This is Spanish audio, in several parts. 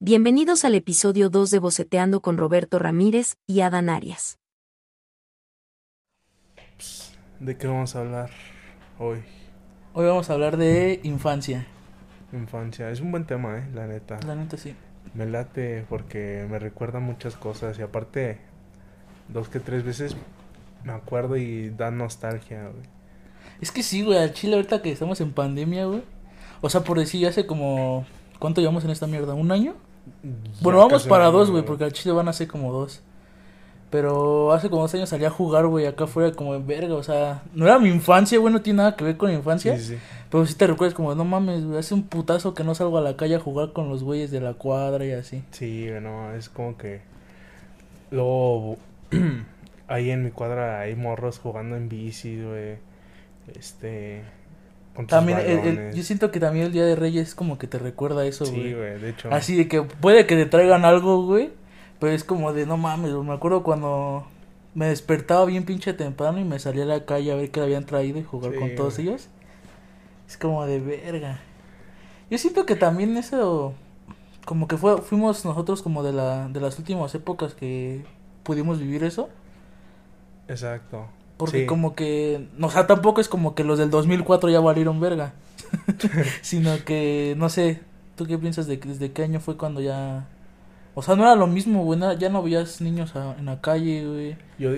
Bienvenidos al episodio 2 de Boceteando con Roberto Ramírez y Adán Arias. ¿De qué vamos a hablar hoy? Hoy vamos a hablar de infancia. Infancia. Es un buen tema, ¿eh? La neta. La neta sí. Me late porque me recuerda muchas cosas y aparte, dos que tres veces me acuerdo y da nostalgia, güey. Es que sí, güey, al chile ahorita que estamos en pandemia, güey. O sea, por decir, hace como... ¿Cuánto llevamos en esta mierda? ¿Un año? Bueno, vamos para dos, güey, porque al chile van a ser como dos. Pero hace como dos años salí a jugar, güey, acá afuera como en verga, o sea, no era mi infancia, güey, no tiene nada que ver con la infancia. Sí, sí. Pero sí te recuerdas como, no mames, güey, hace un putazo que no salgo a la calle a jugar con los güeyes de la cuadra y así. Sí, no, es como que... Luego, ahí en mi cuadra hay morros jugando en bici, güey. Este... Con También, el- el- balones. yo siento que también el Día de Reyes es como que te recuerda eso, Sí, güey. güey, de hecho. Así de que puede que te traigan algo, güey. Pero es como de no mames. Me acuerdo cuando me despertaba bien pinche temprano y me salía a la calle a ver qué le habían traído y jugar Sí, con todos güey. ellos. Es como de verga. Yo siento que también eso. Como que fue, fuimos nosotros como de, la, de las últimas épocas que pudimos vivir eso. Exacto. Porque Sí. como que. O sea, tampoco es como que los del 2004 ya valieron verga. Sino que, no sé. ¿Tú qué piensas de que desde qué año fue cuando ya. O sea, no era lo mismo, güey. Ya no veías niños a- en la calle, güey. Yo,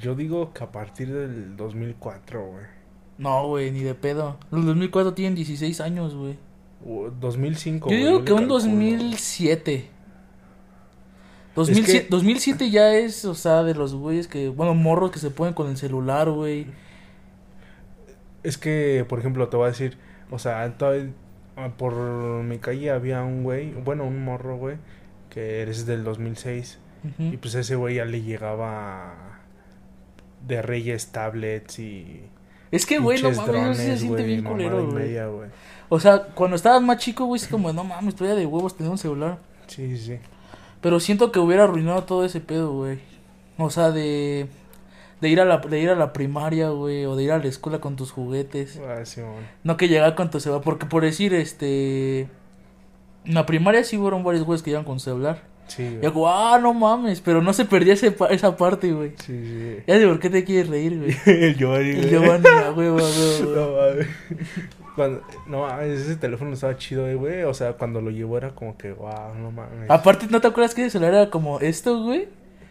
yo digo que a partir del 2004, güey. No, güey, ni de pedo. Los 2004 tienen 16 años, güey. O 2005. Yo digo le que un calculo. 2007. 2007, que- 2007 ya es, o sea, de los güeyes que, bueno, morros que se ponen con el celular, güey. Es que, por ejemplo, te voy a decir, o sea, ah, por mi calle había un güey, bueno, un morro, güey, que eres del 2006. Ujú. Y pues ese güey ya le llegaba de Reyes tablets y Es que, güey, no mames, se siente bien culero, güey. O sea, cuando estabas más chico, güey, es como, no mames, todavía de huevos tener un celular. Sí, sí. Pero siento que hubiera arruinado todo ese pedo, güey. O sea, de, de, ir a la, de ir a la primaria, güey, o de ir a la escuela con tus juguetes. Ah, Simón. No que llegar con tu celular, porque por decir, este... En la primaria sí fueron varios güeyes que llegan con celular. Sí, Y güey. yo como, ah, no mames, pero no se perdía ese pa- esa parte, güey. Sí, sí. Ya sé por qué te quieres reír, güey. El Giovanni, El güey. Giovanni, huevo, a huevo, a huevo. No mames. Cuando, no ese teléfono estaba chido, eh, güey. O sea, cuando lo llevó era como que, wow, no mames. Aparte, ¿no te acuerdas que ese celular era como esto, güey?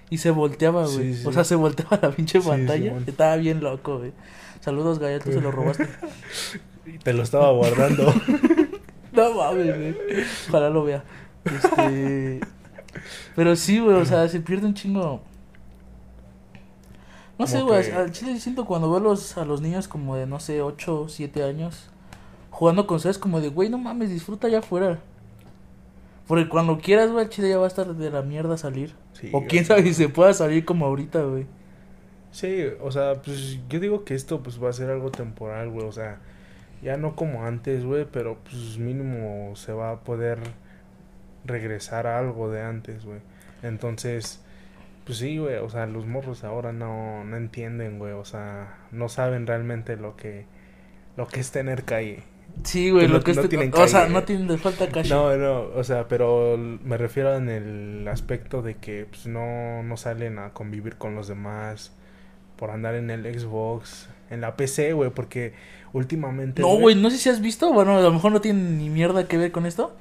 Y se volteaba, güey. sí. O sea, se volteaba la pinche Sí, pantalla. Estaba bien loco, güey. Saludos, tú se lo robaste. Y Te lo estaba guardando. no mames, güey. Ojalá lo vea. Este... Pero sí, güey, o sea, se pierde un chingo. No sé, güey, que- al chile siento cuando veo a los, a los niños como de, no sé, 8 7 años jugando con ustedes como de, güey, no mames, disfruta allá afuera. Porque cuando quieras, güey, el chile ya va a estar de la mierda salir. Sí, o quién sabe si se pueda salir como ahorita, güey. Sí, o sea, pues yo digo que esto pues va a ser algo temporal, güey. O sea, ya no como antes, güey, pero pues mínimo se va a poder regresar a algo de antes, güey. Entonces, pues sí, güey, o sea, los morros ahora no, no entienden, güey. O sea, no saben realmente lo que, lo que es tener calle. Sí, güey, Que lo no- que no es... tienen o sea, calle. no tienen, les falta cash. No, no, o sea, pero me refiero en el aspecto de que pues, no, no salen a convivir con los demás por andar en el Xbox, en la PC, güey, porque últimamente... No, güey, no sé si has visto, bueno, a lo mejor no tiene ni mierda que ver con esto,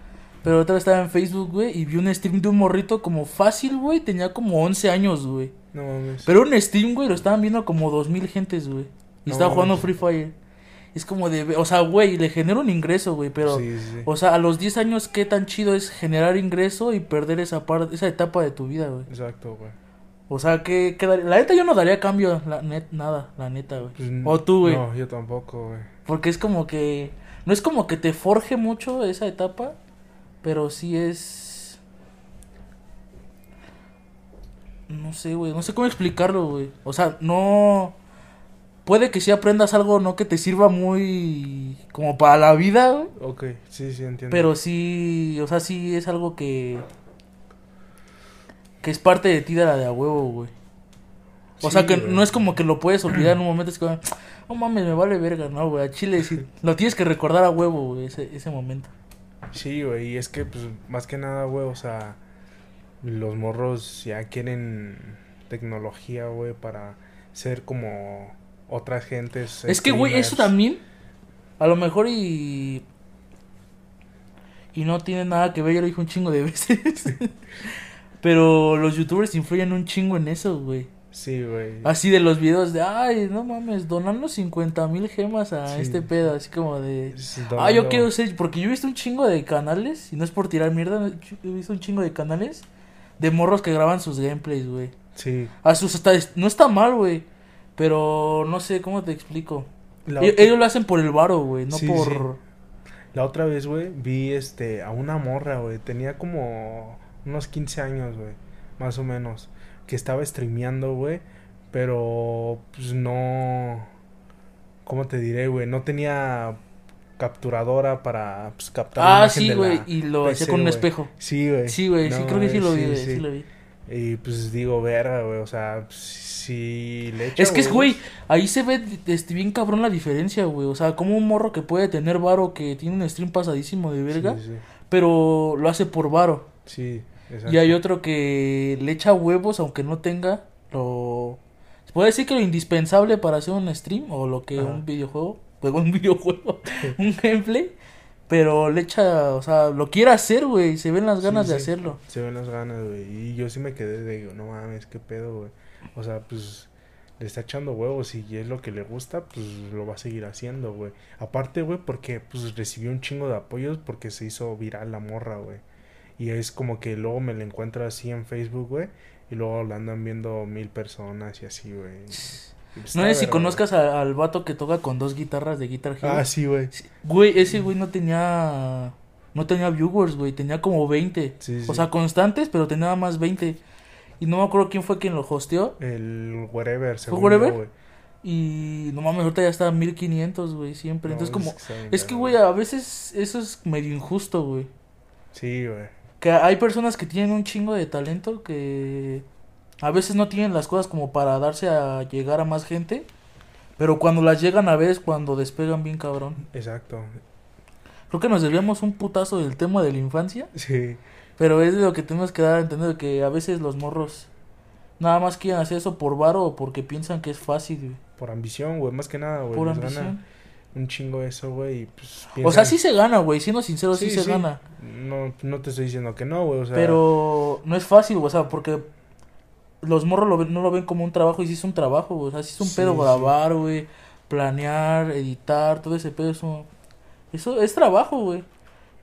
pero otra vez estaba en Facebook, güey, y vi un stream de un morrito como fácil, güey, tenía como 11 años, güey. No mames. Pero un stream, güey, lo estaban viendo como 2000 gentes, güey. Y No estaba jugando. Free Fire. Es como de, o sea, güey, le genera un ingreso, güey, pero... Sí, sí. O sea, a los 10 años, ¿qué tan chido es generar ingreso y perder esa parte, esa etapa de tu vida, güey? Exacto, güey. O sea, ¿qué, qué dar- La neta yo no daría cambio, la net, nada, la neta, güey. Pues, o tú, güey. No, yo tampoco, güey. Porque es como que. No es como que te forje mucho esa etapa. Pero sí es. No sé, güey. No sé cómo explicarlo, güey. O sea, no. Puede que sí aprendas algo, no que te sirva muy. Como para la vida, güey. Ok, sí, sí, entiendo. Pero sí. O sea, sí es algo que. Que es parte de ti de la de a huevo, güey. O Sí, sea, que güey. no es como que lo puedes olvidar en un momento. Es como, no mames, me vale verga, no, güey. A Chile, sí, lo tienes que recordar a huevo, güey, ese, ese momento. Sí, güey, y es que, pues, más que nada, güey, o sea, los morros ya quieren tecnología, güey, para ser como otras gentes. Es que, güey, eso también, a lo mejor y... Y no tiene nada que ver, ya lo dije un chingo de veces. Pero los youtubers influyen un chingo en eso, güey. Sí, güey. Así de los videos de, ay, no mames, donando 50 mil gemas a Sí. este pedo, así como de... Sí, Ah, yo quiero ser, porque yo he visto un chingo de canales, y no es por tirar mierda, he visto un chingo de canales de morros que graban sus gameplays, güey. Sí. A sus hasta, no está mal, güey, pero no sé cómo te explico. La, Ellos, otra, lo hacen por el varo, güey, no Sí, por... sí. la otra vez, güey, vi este a una morra, güey. Tenía como unos 15 años, güey. Más o menos. Que estaba streameando, güey. Pero, pues no. ¿Cómo te diré, güey? No tenía capturadora para pues, captar la Ah, imagen sí, de güey, la y lo hacía con un espejo. Sí, güey. Sí, güey, sí, creo que sí lo vi, sí. sí lo vi. Y pues digo, verga, güey. O sea, si le echa Es que es, güey, ahí se ve este, bien cabrón la diferencia, güey. O sea, como un morro que puede tener varo, que tiene un stream pasadísimo de verga, Sí, sí, pero lo hace por varo. sí, exacto. Y hay otro que le echa huevos aunque no tenga lo... Se puede decir que lo indispensable para hacer un stream o lo que Ajá. un videojuego, juego un videojuego, un gameplay, pero le echa, o sea, lo quiere hacer, güey, se ven las Sí, ganas de sí. hacerlo. Se ven las ganas, güey. Y yo sí me quedé de, digo, no mames, qué pedo, güey. O sea, pues le está echando huevos y es lo que le gusta, pues lo va a seguir haciendo, güey. Aparte, güey, porque pues recibió un chingo de apoyos porque se hizo viral la morra, güey. Y es como que luego me la encuentro así en Facebook, güey. Y luego la andan viendo mil personas y así, güey. No sé si conozcas a- al vato que toca con dos guitarras de Guitar. Hero. Ah, sí, güey. Güey, ese güey no tenía. No tenía viewers, güey. Tenía como 20. Sí, sí. O sea, constantes, pero tenía más 20. Y no me acuerdo quién fue quien lo hosteó. El wherever, según wherever? yo. Y no mames, ahorita ya está 1500, güey, siempre. No, Entonces, como. Es que, güey, a veces eso es medio injusto, güey. Sí, güey. Que hay personas que tienen un chingo de talento que a veces no tienen las cosas como para darse a llegar a más gente. Pero cuando las llegan a ver es cuando despegan bien cabrón. Exacto. Creo que nos debíamos un putazo del tema de la infancia. Sí. Pero es de lo que tenemos que dar a entender que a veces los morros nada más quieren hacer eso por varo o porque piensan que es fácil, güey. Por ambición, güey, más que nada, güey. Por les ambición. gana un chingo eso, güey, pues O sea, sí se gana, güey. Siendo sincero, sí, Sí, se sí. gana. No, no te estoy diciendo que no, güey, o sea... Pero no es fácil, güey. O sea, porque los morros lo ven- no lo ven como un trabajo y sí es un trabajo. O sea, sí es un Sí, pedo grabar, güey. Planear, editar, todo ese pedo. Eso, eso es trabajo, güey.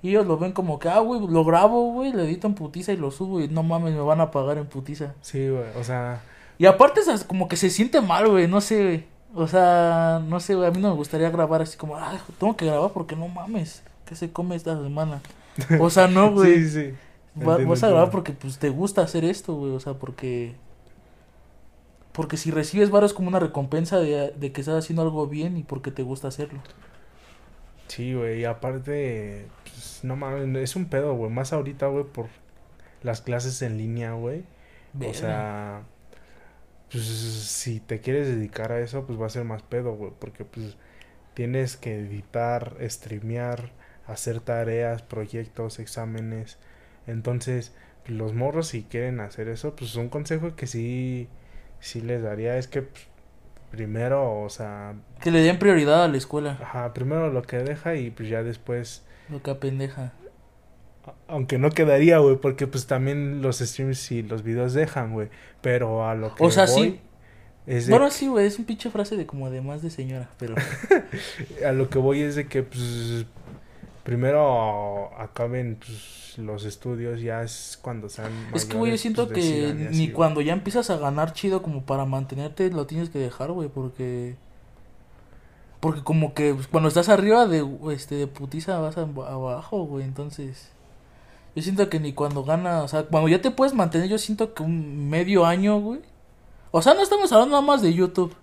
Y ellos lo ven como que, ah, güey, lo grabo, güey, lo edito en putiza y lo subo y no mames, me van a pagar en putiza. Sí, güey, o sea... Y aparte, es como que se siente mal, güey, no sé, güey. O sea, no sé, güey, a mí no me gustaría grabar así como, ah, tengo que grabar porque no mames, ¿qué se come esta semana? O sea, no, güey. Sí, sí. Va- vas a grabar porque, pues, te gusta hacer esto, güey, o sea, porque... Porque si recibes varios como una recompensa de, de que estás haciendo algo bien y porque te gusta hacerlo. Sí, güey, y aparte, pues, no mames, es un pedo, güey, más ahorita, güey, por las clases en línea, güey. O sea, pues si te quieres dedicar a eso, pues va a ser más pedo, güey, porque pues tienes que editar, streamear, hacer tareas, proyectos, exámenes. Entonces, los morros si quieren hacer eso, pues un consejo que sí, sí les daría es que pues, primero, o sea, Que le den prioridad a la escuela, ajá, primero lo que deja y pues ya después, lo que apendeja. a- aunque no quedaría, güey, porque pues también los streams y los videos dejan, güey, pero a lo que O sea, voy sí. es de Bueno, sí, güey, es un pinche frase de como de más de señora, pero... a lo que voy es de que pues primero acaben pues, los estudios ya es cuando sean Es que, güey, yo mayores, siento pues, que así, ni güey. cuando ya empiezas a ganar chido como para mantenerte lo tienes que dejar, güey, porque... Porque como que pues, cuando estás arriba de, este, de putiza vas a- abajo, güey, entonces... Yo siento que ni cuando ganas, o sea, cuando ya te puedes mantener, yo siento que un medio año, güey. O sea, no estamos hablando nada más de YouTube,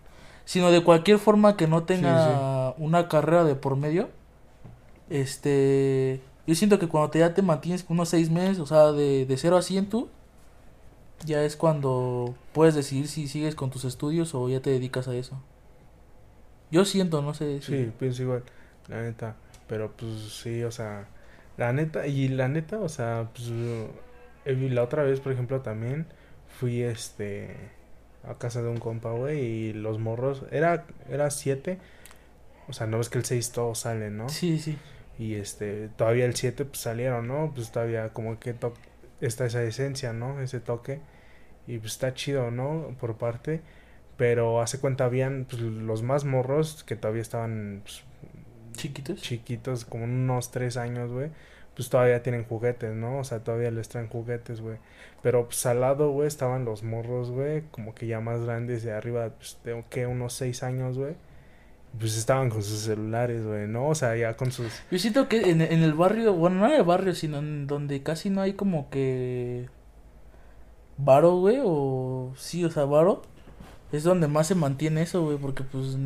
sino de cualquier forma que no tenga una carrera de por medio. Este, yo siento que cuando te, ya te mantienes unos seis meses, o sea, de, de 0 a 100 tú, ya es cuando puedes decidir si sigues con tus estudios o ya te dedicas a eso. Yo siento, no sé. si- sí pienso igual la neta pero pues sí o sea La neta, y la neta, o sea, pues eh, la otra vez, por ejemplo, también fui este a casa de un compa, güey, y los morros, era, era siete, o sea, no ves que el seis todos salen, ¿no? Sí, sí. Y este, todavía el siete pues salieron, ¿no? Pues todavía como que to- está esa esencia, ¿no? Ese toque. Y pues está chido, ¿no? Por parte. Pero hace cuenta habían pues, los más morros que todavía estaban pues, Chiquitos. chiquitos, como unos tres años, güey, pues todavía tienen juguetes, ¿no? O sea, todavía les traen juguetes, güey. Pero pues al lado, güey, estaban los morros, güey, como que ya más grandes, de arriba, pues, de que unos seis años, güey. Pues estaban con sus celulares, güey, ¿no? O sea, ya con sus... Yo siento que en, en el barrio, bueno, no en el barrio, sino en donde casi no hay como que varo, güey, o sí, o sea, varo, es donde más se mantiene eso, güey, porque pues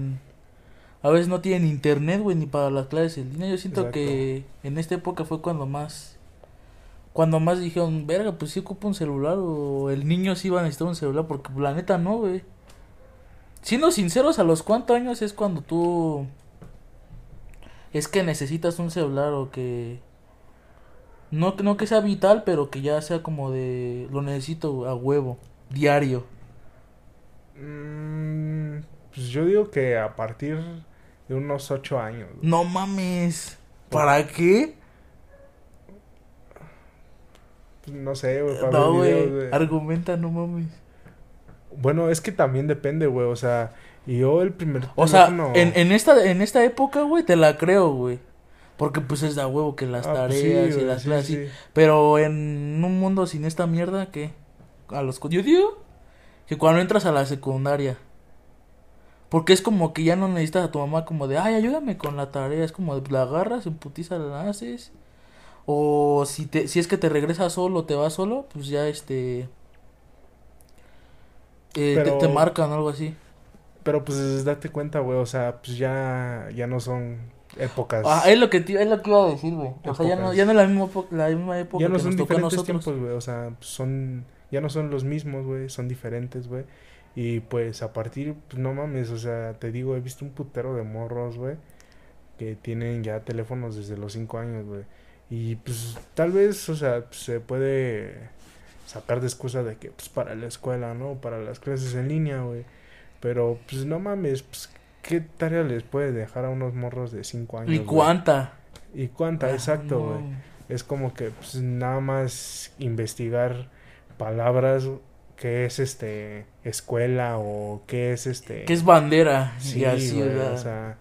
a veces no tienen internet, güey, ni para las clases en línea. Yo siento Exacto. que en esta época fue cuando más, cuando más dijeron, verga, pues sí ocupa un celular, o el niño sí va a necesitar un celular, porque la neta no, güey. Siendo sinceros, a los cuántos años es cuando tú es que necesitas un celular o que no no que sea vital, pero que ya sea como de lo necesito a huevo, diario. Mm, pues yo digo que a partir de unos ocho años, güey. No mames. ¿Para qué? No sé, para No, güey. Argumenta, no mames. Bueno, es que también depende, güey, o sea, yo el primer O sea, en, en esta en esta época, güey, te la creo, güey. Porque pues es de a huevo que las Ah, pues sí, tareas y las sí, clases. sí. Pero en un mundo sin esta mierda, ¿qué? A los yo digo que cuando entras a la secundaria. Porque es como que ya no necesitas a tu mamá como de, ay, ayúdame con la tarea. Es como de, la agarras, en putiza la haces. O si te, si es que te regresas solo, te vas solo, pues ya este... eh, te- te, Pero- marcan algo así. Pero pues date cuenta, güey, o sea, pues ya, ya no son épocas. Ah, es lo que te- es lo que iba a decir, güey. O sea, ya no, ya no es la misma, la misma época ya no que son nos tocó a diferentes nosotros. tiempos, güey, o sea, pues, son, ya no son los mismos, güey, son diferentes, güey. Y pues a partir, pues no mames, o sea, te digo, he visto un putero de morros, güey, que tienen ya teléfonos desde los cinco años, güey. Y pues tal vez, o sea, pues, se puede sacar de excusa de que, pues para la escuela, ¿no? Para las clases en línea, güey. Pero pues no mames, pues ¿qué tarea les puede dejar a unos morros de cinco años? ¿Y cuánta? ¿Y cuánta? Ah, Exacto, no. güey. Es como que pues, nada más investigar palabras qué es este escuela o qué es este Que es bandera sí, y así, ¿verdad? o sea,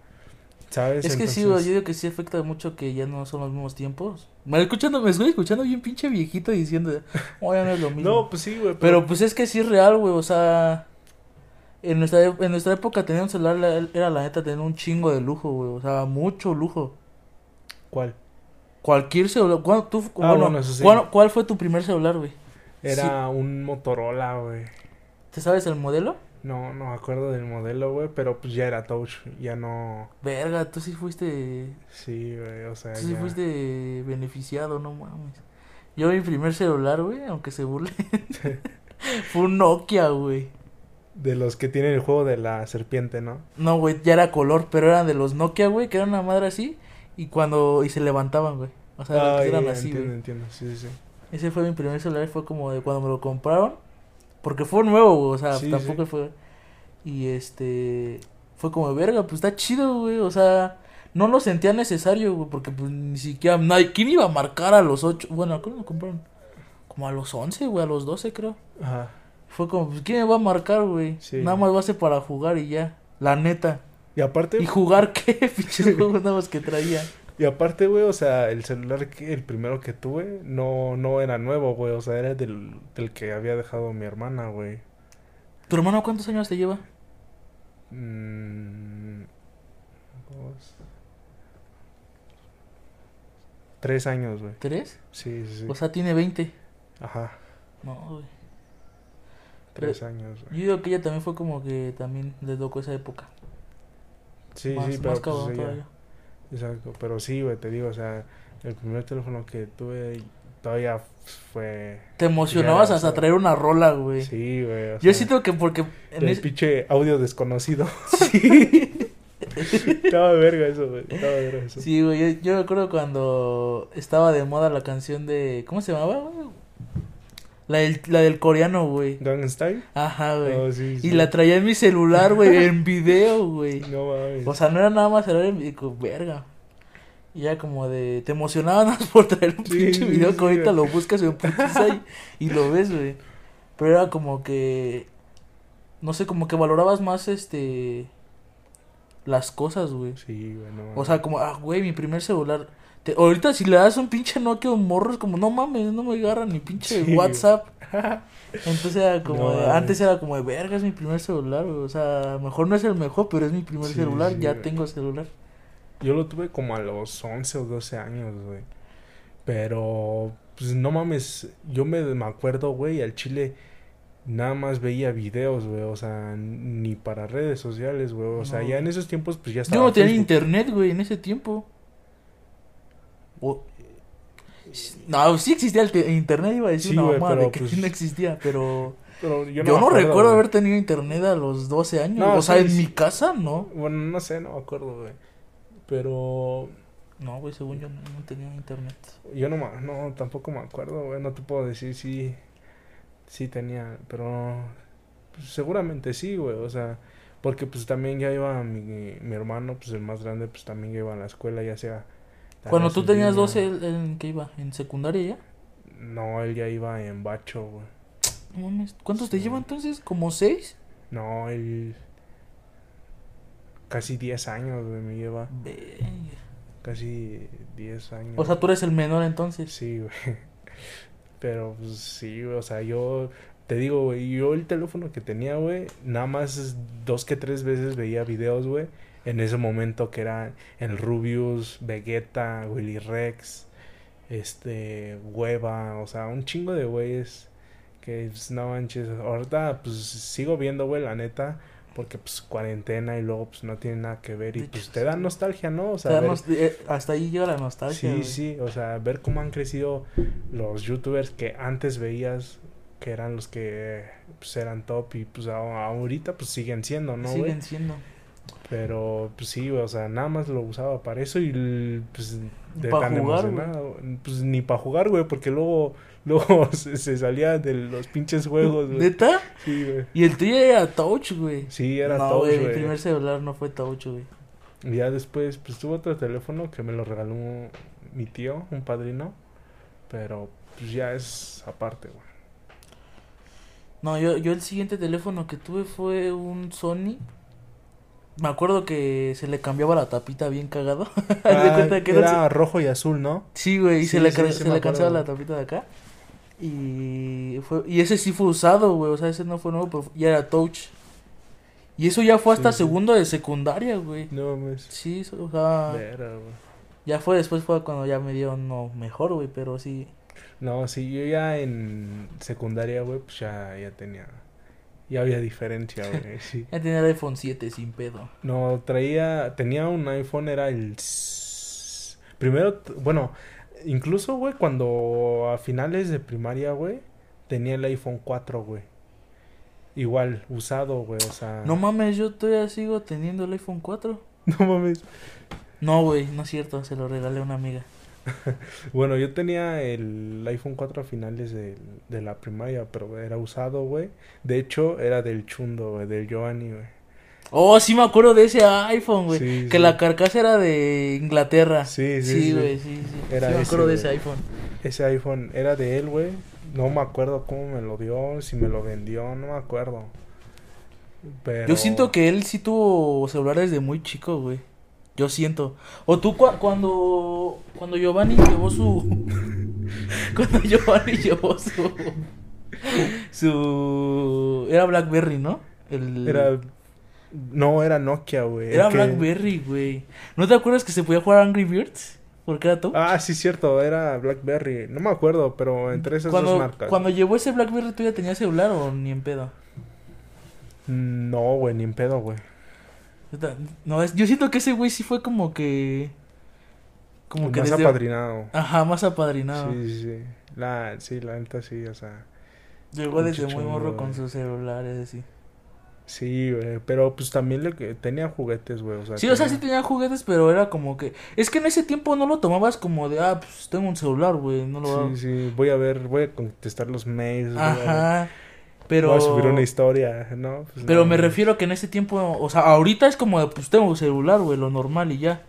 ¿sabes? es que sí, Entonces, güey, yo digo que sí afecta mucho que ya no son los mismos tiempos. Me escuchando, me estoy escuchando bien pinche viejito diciendo, oh, ya no es lo mismo. No, pues sí, güey, Pero pues es que sí es real, güey, o sea, en nuestra, en nuestra época tener un celular la- era la neta tener un chingo de lujo, güey, o sea, mucho lujo. ¿cuál? Cualquier celular, ¿cuál, tú, Ah, bueno, bueno, eso sí. ¿cuál, cuál fue tu primer celular, güey? Era un Motorola, güey. ¿Te sabes el modelo? No, no me acuerdo del modelo, güey, pero pues ya era touch, ya no Verga, tú sí fuiste, sí, güey, o sea, tú sí ya- fuiste beneficiado, no mames. Yo mi primer celular, güey, aunque se burle, fue un Nokia, güey. de los que tienen el juego de la serpiente, ¿no? No, güey, ya era color, pero eran de los Nokia, güey, que eran una madre así y cuando y se levantaban, güey. O sea, Ah, eran así, entiendo, entiendo, sí, sí, sí. Ese fue mi primer celular, fue como de cuando me lo compraron, porque fue nuevo, güey, o sea, Sí, tampoco sí. fue y este fue como verga, pues está chido, güey, o sea, no lo sentía necesario, güey, porque pues ni siquiera nadie, ¿quién iba a marcar a los ocho? Bueno, ¿cómo lo compraron? Como a los once, güey, a los doce, creo. Ajá. Fue como, pues, ¿quién me va a marcar, güey? Sí. Nada más va a ser para jugar y ya, la neta. Y aparte, ¿Y jugar qué? Pinches juegos nuevos que traía. Y aparte, güey, o sea, el celular que el primero que tuve no no era nuevo, güey, o sea, era del, del que había dejado mi hermana, güey. ¿Tu hermano cuántos años te lleva? Mm, dos, tres años, güey. ¿Tres? Sí, sí, sí. O sea, tiene 20. Ajá, No, güey. tres años, güey. Yo digo que ella también fue como que también le tocó esa época. Sí, más, sí, más pero pues, cabrón ella- todavía. Exacto, pero sí, güey, te digo, o sea, el primer teléfono que tuve todavía fue... Te emocionabas Ya, hasta traer una rola, güey. Sí, güey. Yo sea, siento que porque en el es- pinche audio desconocido. Sí. Estaba verga eso, güey. Estaba verga eso. Sí, güey, yo, yo recuerdo cuando estaba de moda la canción de... ¿Cómo se llamaba? güey? La del, la del coreano, güey. Gangnam Style. Ajá, güey. Oh, sí, Y la traía en mi celular, güey, en video, güey. No mames. O sea, no era nada más celular en video, verga. Y ya como de... Te emocionaba nada más por traer un Sí, pinche video que ahorita lo buscas en y, y lo ves, güey. Pero era como que... No sé, como que valorabas más, este... Las cosas, güey. Sí, güey, no O sea, como, ah, güey, mi primer celular. Te- ahorita si le das un pinche Nokia a un morro es como, no mames, no me agarra ni pinche Sí. WhatsApp. Entonces era como, No de- mames. antes era como de, verga, es mi primer celular, güey. O sea, mejor no es el mejor, pero es mi primer Sí, celular, sí, ya güey. tengo celular. Yo lo tuve como a los 11 o 12 años, güey. Pero, pues no mames, yo me, me acuerdo, güey, al chile nada más veía videos, güey, o sea, ni para redes sociales, güey. O sea, ya en esos tiempos, pues ya Yo estaba. no tenía Facebook. internet, güey, en ese tiempo. O- No, sí existía el te- internet, iba a decir Sí, una mamada de que pues, no existía, pero... Pero yo Yo no, acuerdo, recuerdo haber tenido internet a los 12 años. No, o sea, sí, en sí. mi casa, no. Bueno, no sé, no me acuerdo, güey. Pero No, güey, según yo no, no tenía internet. yo no, tampoco me acuerdo, güey. No te puedo decir si sí tenía, pero pues, seguramente sí, güey. O sea, porque pues también ya iba mi, mi hermano, pues el más grande, pues también ya iba a la escuela, ya sea. Cuando tú en tenías línea. 12, ¿él- él ¿en qué iba? ¿En secundaria ya? No, él ya iba en bacho, güey. No mames, ¿Cuántos te lleva entonces? ¿Como 6? No, él casi 10 años, güey, me lleva. Casi 10 años. O sea, tú eres el menor entonces. Sí, güey. Pero pues sí, güey, o sea, yo te digo, güey, yo el teléfono que tenía, güey, nada más dos que tres veces veía videos, güey, en ese momento que eran el Rubius, Vegeta, Willy Rex, este, Hueva, o sea, un chingo de güeyes que pues, no manches, ahorita pues sigo viendo, güey, la neta, porque pues cuarentena y luego pues no tiene nada que ver y De hecho, pues te da nostalgia, ¿no? O sea, ver- nos- eh, hasta ahí llega la nostalgia. Sí, sí, o sea, ver cómo han crecido los youtubers que antes veías que eran los que pues, eran top y pues ahorita pues siguen siendo, ¿no? Siguen siendo. Pero pues sí, o sea, nada más lo usaba para eso y pues de tan jugar, emocionado, pues ni para jugar, güey, porque luego luego se, se salía de los pinches juegos, güey. ¿Neta? Sí, güey. Y el tuyo era Touch, güey. Sí, era no, touch, güey, mi primer celular no fue Touch, güey. Y ya después, pues tuve otro teléfono que me lo regaló mi tío, un padrino. Pero pues ya es aparte, güey. No, yo, yo el siguiente teléfono que tuve fue un Sony. Me acuerdo que se le cambiaba la tapita bien cagado. De Ah, que era rojo y azul, ¿no? Sí, güey, y Sí, se le, sí, se le cansaba la tapita de acá. Y fue y ese sí fue usado, güey, o sea, ese no fue nuevo, pero ya era touch. Y eso ya fue hasta Sí, sí. segundo de secundaria, güey. No mames. Sí, o sea, Vera, ya fue después fue cuando ya me dio no mejor, güey, pero sí. No, sí, yo ya en secundaria, güey, pues ya, ya tenía. Ya había diferencia, güey, sí. Ya tenía el iPhone 7 sin pedo. No, traía. Tenía un iPhone, era el. Primero, bueno, incluso, güey, cuando a finales de primaria, güey, tenía el iPhone 4, güey. Igual, usado, güey, o sea. No mames, yo todavía sigo teniendo el iPhone 4. No mames. No, güey, no es cierto, se lo regalé a una amiga. Bueno, yo tenía el iPhone 4 a finales de, de la primaria, pero era usado, güey. De hecho, era del Chundo, güey, del Giovanni, güey. Oh, sí me acuerdo de ese iPhone, güey. Sí, que sí. la carcasa era de Inglaterra. Sí, sí, Sí, sí. güey, sí, sí. Era sí me ese, acuerdo de güey. ese iPhone. Ese iPhone era de él, güey. No me acuerdo cómo me lo dio, si me lo vendió, no me acuerdo. Pero... Yo siento que él sí tuvo celulares de muy chico, güey. Yo siento. O tú cua- cuando cuando Giovanni llevó su cuando Giovanni llevó su su era BlackBerry, ¿no? El Era... No, era Nokia, güey. era que- BlackBerry, güey. ¿No te acuerdas que se podía jugar Angry Birds? Porque era tú. Ah, sí, cierto, era Blackberry. No me acuerdo, pero entre esas cuando dos marcas. cuando llevó ese BlackBerry tú ya tenías celular o ni en pedo. No, güey, ni en pedo, güey. No, es, yo siento que ese güey sí fue como que como que Más desde- apadrinado. Ajá, más apadrinado. Sí, sí, sí. La, sí, la neta sí, o sea. Llegó desde muy morro con sus celulares así. Sí, güey, pero pues también le que tenía juguetes, güey, o sea. Sí, o sea, sí tenía- juguetes, pero era como que... Es que en ese tiempo no lo tomabas como de, ah, pues tengo un celular, güey, no lo... Sí, sí, voy a ver, voy a contestar los mails, Ajá. Pero... voy a subir una historia, ¿no? Pues Pero no, me refiero que en ese tiempo, o sea, ahorita es como de, pues tengo celular, güey, lo normal y ya.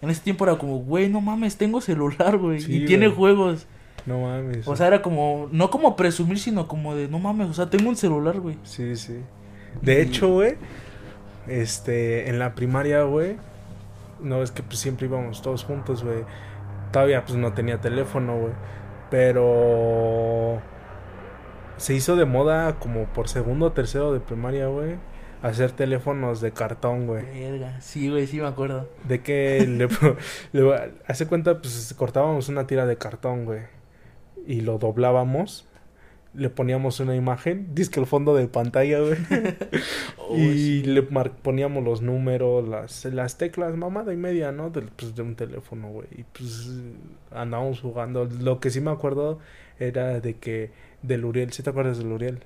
En ese tiempo era como, güey, no mames, tengo celular, güey, Sí, y tiene juegos. No mames. O sea, era como, no como presumir, sino como de, no mames, o sea, tengo un celular, güey. Sí, sí. De hecho, güey, este, en la primaria, güey, no es que pues siempre íbamos todos juntos, güey. Todavía pues no tenía teléfono, güey. Pero se hizo de moda como por segundo o tercero de primaria, güey, hacer teléfonos de cartón, güey. Verga, sí, güey, sí me acuerdo. De que le, le- hace cuenta, pues cortábamos una tira de cartón, güey. Y lo doblábamos. Le poníamos una imagen, disque el fondo de pantalla, güey. Oh, y sí. le poníamos los números, las, las teclas, mamada y media, ¿no? Del, pues, de un teléfono, güey. Y pues andábamos jugando. Lo que sí me acuerdo era de que del Uriel, ¿sí te acuerdas del Uriel?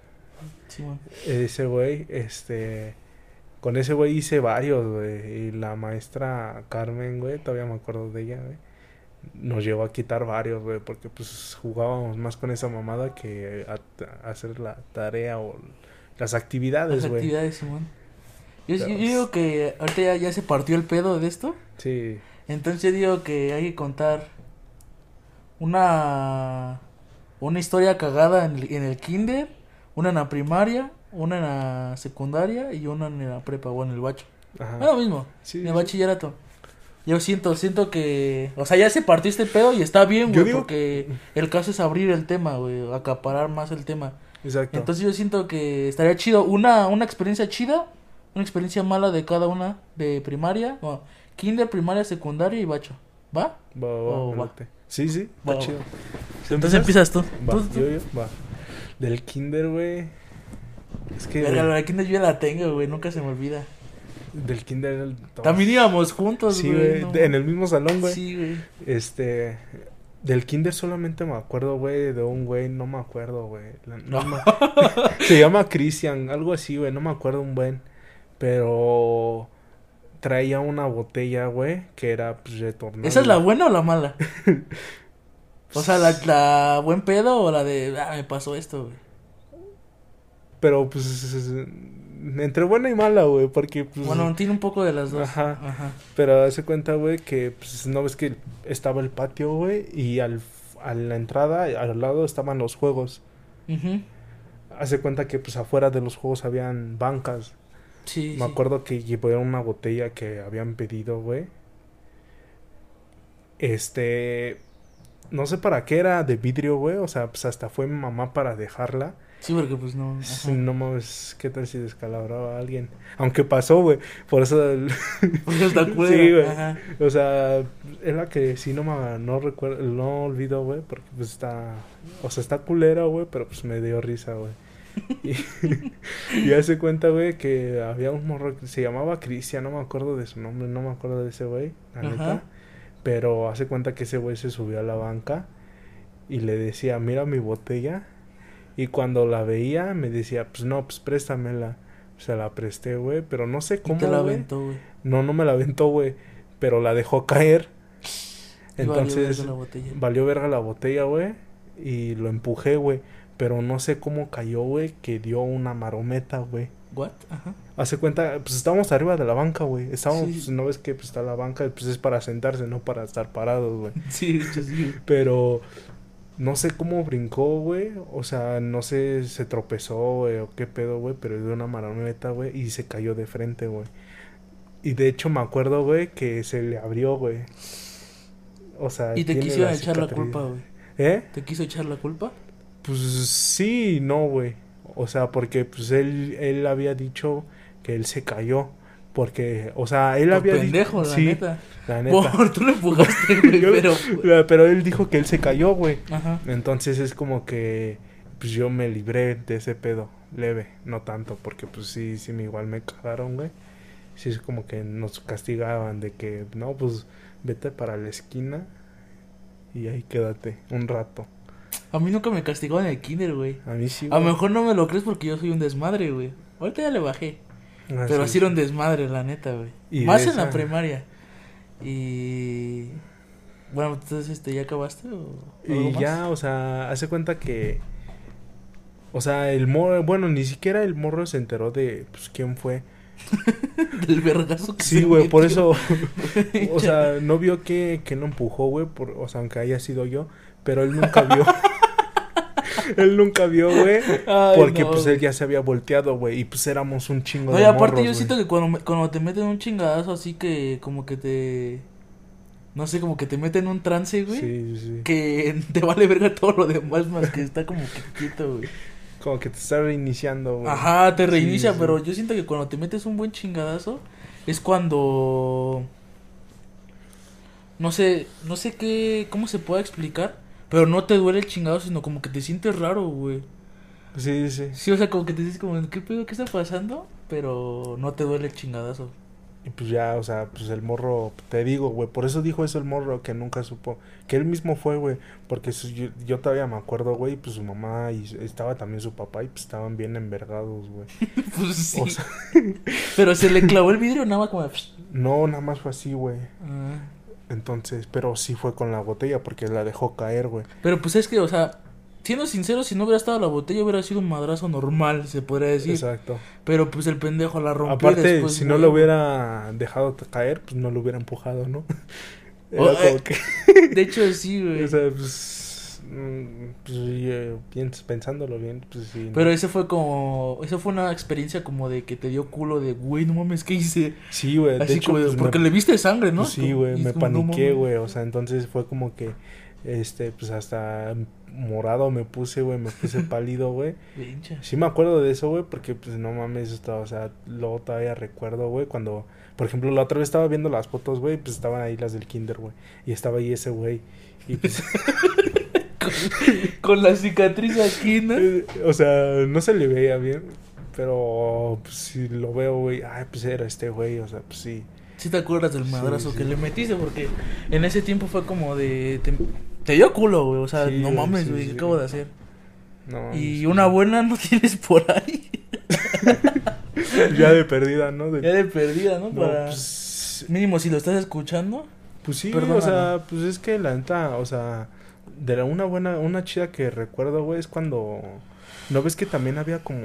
Sí, güey. Ese güey, este. Con ese güey hice varios, güey. Y la maestra Carmen, güey, todavía me acuerdo de ella, güey. Nos llevó a quitar varios, güey, porque pues jugábamos más con esa mamada que a, a hacer la tarea o las actividades, Las güey. actividades, Simón. Yo, digo que ahorita ya, ya se partió el pedo de esto. Sí, Entonces yo digo que hay que contar una una historia cagada en el, en el kinder, una en la primaria, una en la secundaria y una en la prepa o en el bacho. ajá. Lo mismo, Sí, en el sí. bachillerato. Yo siento, siento que, o sea, ya se partió este pedo y está bien, güey, digo- porque el caso es abrir el tema, güey, acaparar más el tema. Exacto. Entonces yo siento que estaría chido una una experiencia chida, una experiencia mala de cada una de primaria, no, kinder, primaria, secundaria y bacho. ¿Va? va, va, Oh, va. Sí, sí, Va, chido. Entonces empiezas tú. Va, Tú- tú- yo, yo, va. Del kinder, güey. Es que Verga, la de kinder yo ya la tengo, güey, nunca se me olvida. del kinder... el- También íbamos juntos, Sí, güey. güey, no de- en el mismo salón, güey. Sí, güey. Este. Del kinder solamente me acuerdo, güey, de un güey, no me acuerdo, güey. No me- Se llama Christian, algo así, güey, no me acuerdo un buen. Pero traía una botella, güey, que era pues retornable. ¿Esa es la buena o la mala? O sea, la, la buen pedo o la de, ah, me pasó esto, güey. Pero pues es- es- entre buena y mala, güey, porque pues Bueno, tiene un poco de las dos. Ajá. Ajá. pero hace cuenta, güey, que pues no ves que estaba el patio, güey, y al a la entrada al lado estaban los juegos. Ujú. Hace cuenta que pues afuera de los juegos habían bancas. Sí, Me sí. acuerdo que llevaron una botella que habían pedido, güey. Este. No sé para qué era de vidrio, güey. O sea, pues hasta fue mi mamá para dejarla. Sí, porque pues no. ajá. No mames, ¿qué tal si descalabraba a alguien? Aunque pasó, güey. Por eso. el- está culera. Sí, güey. Ajá. o sea, es la que sí no me. No recuerdo. No olvido, güey. Porque pues está. O sea, está culera, güey. Pero pues me dio risa, güey. Y, y hace cuenta, güey, que había un morro que se llamaba Cristian, no me acuerdo de su nombre, no me acuerdo de ese güey, la neta. Pero hace cuenta que ese güey se subió a la banca y le decía, mira mi botella. Y cuando la veía, me decía, pues no, pues préstamela. Se la presté, güey, pero no sé Y cómo, te la aventó, güey. No, no me la aventó, güey, pero la dejó caer. Y valió Entonces, verga la botella. valió verga la botella, güey. Y lo empujé, güey. Pero no sé cómo cayó, güey. Que dio una marometa, güey. ¿What? Ajá. Hace cuenta, pues estábamos arriba de la banca, güey. Estábamos, Sí. pues, no ves que pues, está la banca, pues es para sentarse, no para estar parados, güey. Sí, hecho sí. Pero no sé cómo brincó, güey. O sea, no sé, se tropezó, güey, o qué pedo, güey. Pero dio una marometa, güey. Y se cayó de frente, güey. Y de hecho me acuerdo, güey, que se le abrió, güey. O sea, Y te quiso echar la culpa, güey. ¿Eh? ¿Te quiso echar la culpa? Pues sí no, güey. O sea, porque pues él, él había dicho que él se cayó. Porque, o sea, él Por había dicho... pendejo, la sí, neta. la neta. Por, tú lo empujaste, güey, pero... Pero él dijo que él se cayó, güey. Ajá. Entonces es como que pues yo me libré de ese pedo leve, no tanto, porque pues sí, sí igual me cagaron, güey. Sí es como que nos castigaban de que no, pues vete para la esquina y ahí quédate un rato. A mí nunca me castigó en el kinder, güey. A mí sí. A lo güey. mejor no me lo crees porque yo soy un desmadre, güey. Ahorita ya le bajé. Ah, Pero sí, así era un desmadre, la neta, güey. Más en la primaria. Y. Bueno, entonces, este, ¿ya acabaste o Y más? ya, o sea, hace cuenta que. O sea, el morro. Bueno, ni siquiera el morro se enteró de pues, quién fue. Del vergazo que Sí, güey, por eso. O sea, no vio que, que no empujó, güey. por- O sea, aunque haya sido yo. Pero él nunca vio. él nunca vio, güey. Porque no, pues él ya se había volteado, güey. Y pues éramos un chingo No, de y aparte morros, yo siento que cuando, cuando te meten un chingadazo así que como que te... No sé, como que te meten en un trance, güey. Sí, sí. Que te vale verga todo lo demás más que está como quieto, güey. Como que te está reiniciando, güey. Ajá, te Sí, reinicia, sí. pero yo siento que cuando te metes un buen chingadazo es cuando... No sé, no sé qué, cómo se puede explicar, pero no te duele el chingado, sino como que te sientes raro, güey. Sí, sí. Sí, o sea, como que te dices como, ¿qué pedo? ¿Qué está pasando? Pero no te duele el chingadazo. Y pues ya, o sea, pues el morro, te digo, güey, por eso dijo eso el morro, que nunca supo, que él mismo fue, güey, porque su- yo, yo todavía me acuerdo, güey, pues su mamá y estaba también su papá y pues estaban bien envergados, güey. Pues sí. Sea, Pero se le clavó el vidrio nada más como... no, nada más fue así, güey. Ah. Entonces, pero sí fue con la botella porque la dejó caer, güey. Pero pues es que, o sea, siendo sincero, si no hubiera estado la botella hubiera sido un madrazo normal, se podría decir. Exacto. Pero pues el pendejo la rompió Aparte, después, si no lo hubiera dejado caer, pues no lo hubiera empujado, ¿no? Era Oh, como eh, que, De hecho, sí, güey. o sea, pues, pues yo piens- pensándolo bien, pues sí. ¿no? Pero ese fue como... Esa fue una experiencia como de que te dio culo de, güey, no mames, ¿qué hice? Sí, güey, de Así como, pues, me- porque le viste sangre, ¿no? Pues sí, güey, me no paniqué, güey, o sea, entonces fue como que, este, pues hasta morado me puse, güey, me puse pálido, güey. Sí me acuerdo de eso, güey, porque, pues, no mames, estaba, o sea, luego todavía recuerdo, güey, cuando, por ejemplo, la otra vez estaba viendo las fotos, güey, pues estaban ahí las del kinder, güey, y estaba ahí ese güey, y pues, Con, con la cicatriz aquí, ¿no? o sea, no se le veía bien, pero, pues, si lo veo, güey, ay, pues era este güey, o sea, pues sí. Si te acuerdas del Sí, madrazo sí. que le metiste, porque en ese tiempo fue como de. Te, te dio culo, güey. O sea, Sí, no mames, sí, güey. sí. ¿Qué acabo de hacer? No, Y sí. una buena no tienes por ahí. ya de perdida, ¿no? De- Ya de perdida, ¿no? no, Para. pues, Mínimo, si lo estás escuchando. Pues sí, o sea, pues es que la neta, o sea, de la una buena, una chida que recuerdo, güey, es cuando, ¿no ves que también había como,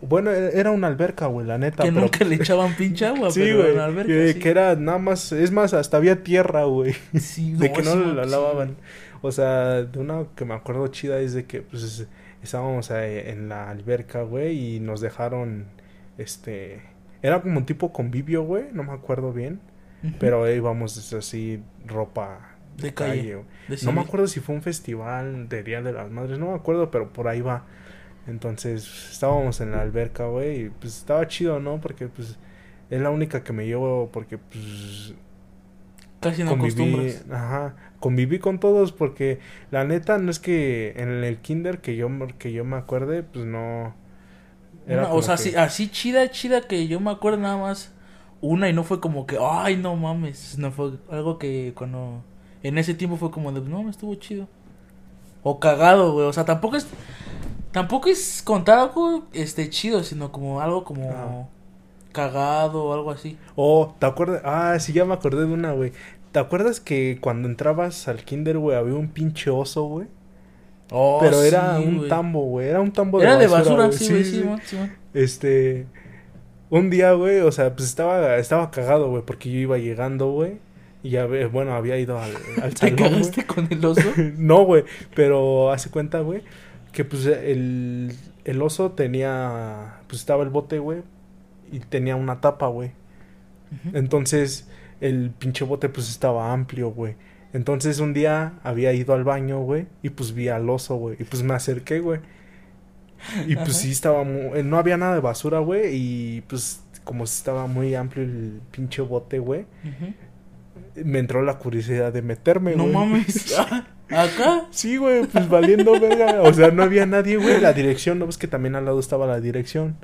bueno, e- era una alberca, güey, la neta, que pero- nunca le echaban pinche agua, sí, pero güey, en la alberca, que, sí. que era nada más, es más, hasta había tierra, güey, Sí, de que no sí, la lavaban, o sea, de una que me acuerdo chida es de que, pues, estábamos en la alberca, güey, y nos dejaron, este, era como un tipo convivio, güey, no me acuerdo bien, Ujú. pero íbamos así, ropa De calle. De No me acuerdo si fue un festival de Día de las Madres, no me acuerdo, pero por ahí va. Entonces, estábamos en la alberca, güey, y pues estaba chido, ¿no? Porque pues es la única que me llevo porque pues Casi no conviví, acostumbras. ajá, conviví con todos porque la neta no es que en el kinder que yo que yo me acuerde, pues no era Una- o sea, que- así, así chida, chida que yo me acuerdo nada más una y no fue como que, ay, no mames. No fue algo que cuando. En ese tiempo fue como de, no, me estuvo chido. O cagado, güey. O sea, tampoco es. Tampoco es contar algo este, chido, sino como algo como. Cagado o algo así. Oh, ¿te acuerdas? Ah, sí, ya me acordé de una, güey. ¿Te acuerdas que cuando entrabas al kinder, güey, había un pinche oso, güey? Oh, Pero era sí, un tambo, güey. Era un tambo Era de de basura. basura, güey. sí, güey, sí, Simón. Este. Un día, güey, o sea, pues estaba, estaba cagado, güey, porque yo iba llegando, güey. Y ya, bueno, había ido al, al ¿Te salón, güey. cagaste con el oso? No, güey, pero hace cuenta, güey, que pues el, el oso tenía, pues estaba el bote, güey, y tenía una tapa, güey. Entonces, el pinche bote pues estaba amplio, güey. Entonces un día había ido al baño, güey, y pues vi al oso, güey, y pues me acerqué, güey. Y pues Ajá. sí estaba, mu- eh, no había nada de basura, güey, y pues como estaba muy amplio el pinche bote, güey, Ujú. Me entró la curiosidad de meterme, No güey. mames. Ah, Acá. Sí, güey, pues valiendo verga. O sea, no había nadie, güey. La dirección, ¿no ves que también al lado estaba la dirección?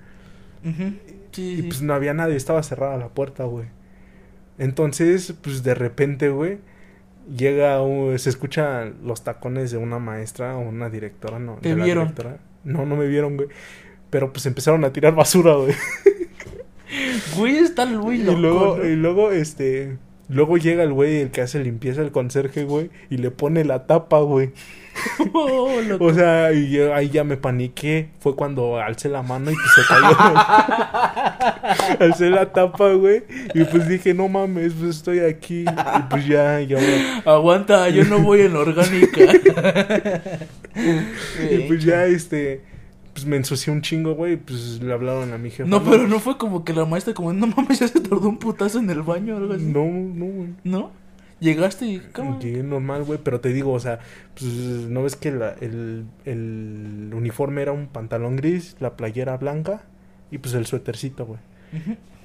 Sí, Y sí. pues no había nadie, estaba cerrada la puerta, güey. Entonces, pues de repente, güey, llega, se escuchan los tacones de una maestra o una directora, ¿no? ¿Te de la vieron? directora. No, no me vieron, güey. Pero pues empezaron a tirar basura, güey. Güey, está muy Y loco. luego, ¿no? y luego, este. Luego llega el güey, el que hace limpieza, el conserje, güey, y le pone la tapa, güey. Oh. O sea, y yo ahí ya me paniqué. Fue cuando alcé la mano y pues se cayó. alcé la tapa, güey. Y pues dije, no mames, pues estoy aquí. Y pues ya, ya. Aguanta, yo no voy en la orgánica. Y pues ya, este. Pues me ensucié un chingo, güey. y Pues le hablaron a mi jefa. No, pero no fue como que la maestra como, no mames, ya se tardó un putazo en el baño o algo así. No, no, güey. ¿No? Llegaste y... ¿cómo? Llegué normal, güey, pero te digo, o sea, pues no ves que la- el, el uniforme era un pantalón gris, la playera blanca y pues el suétercito, güey.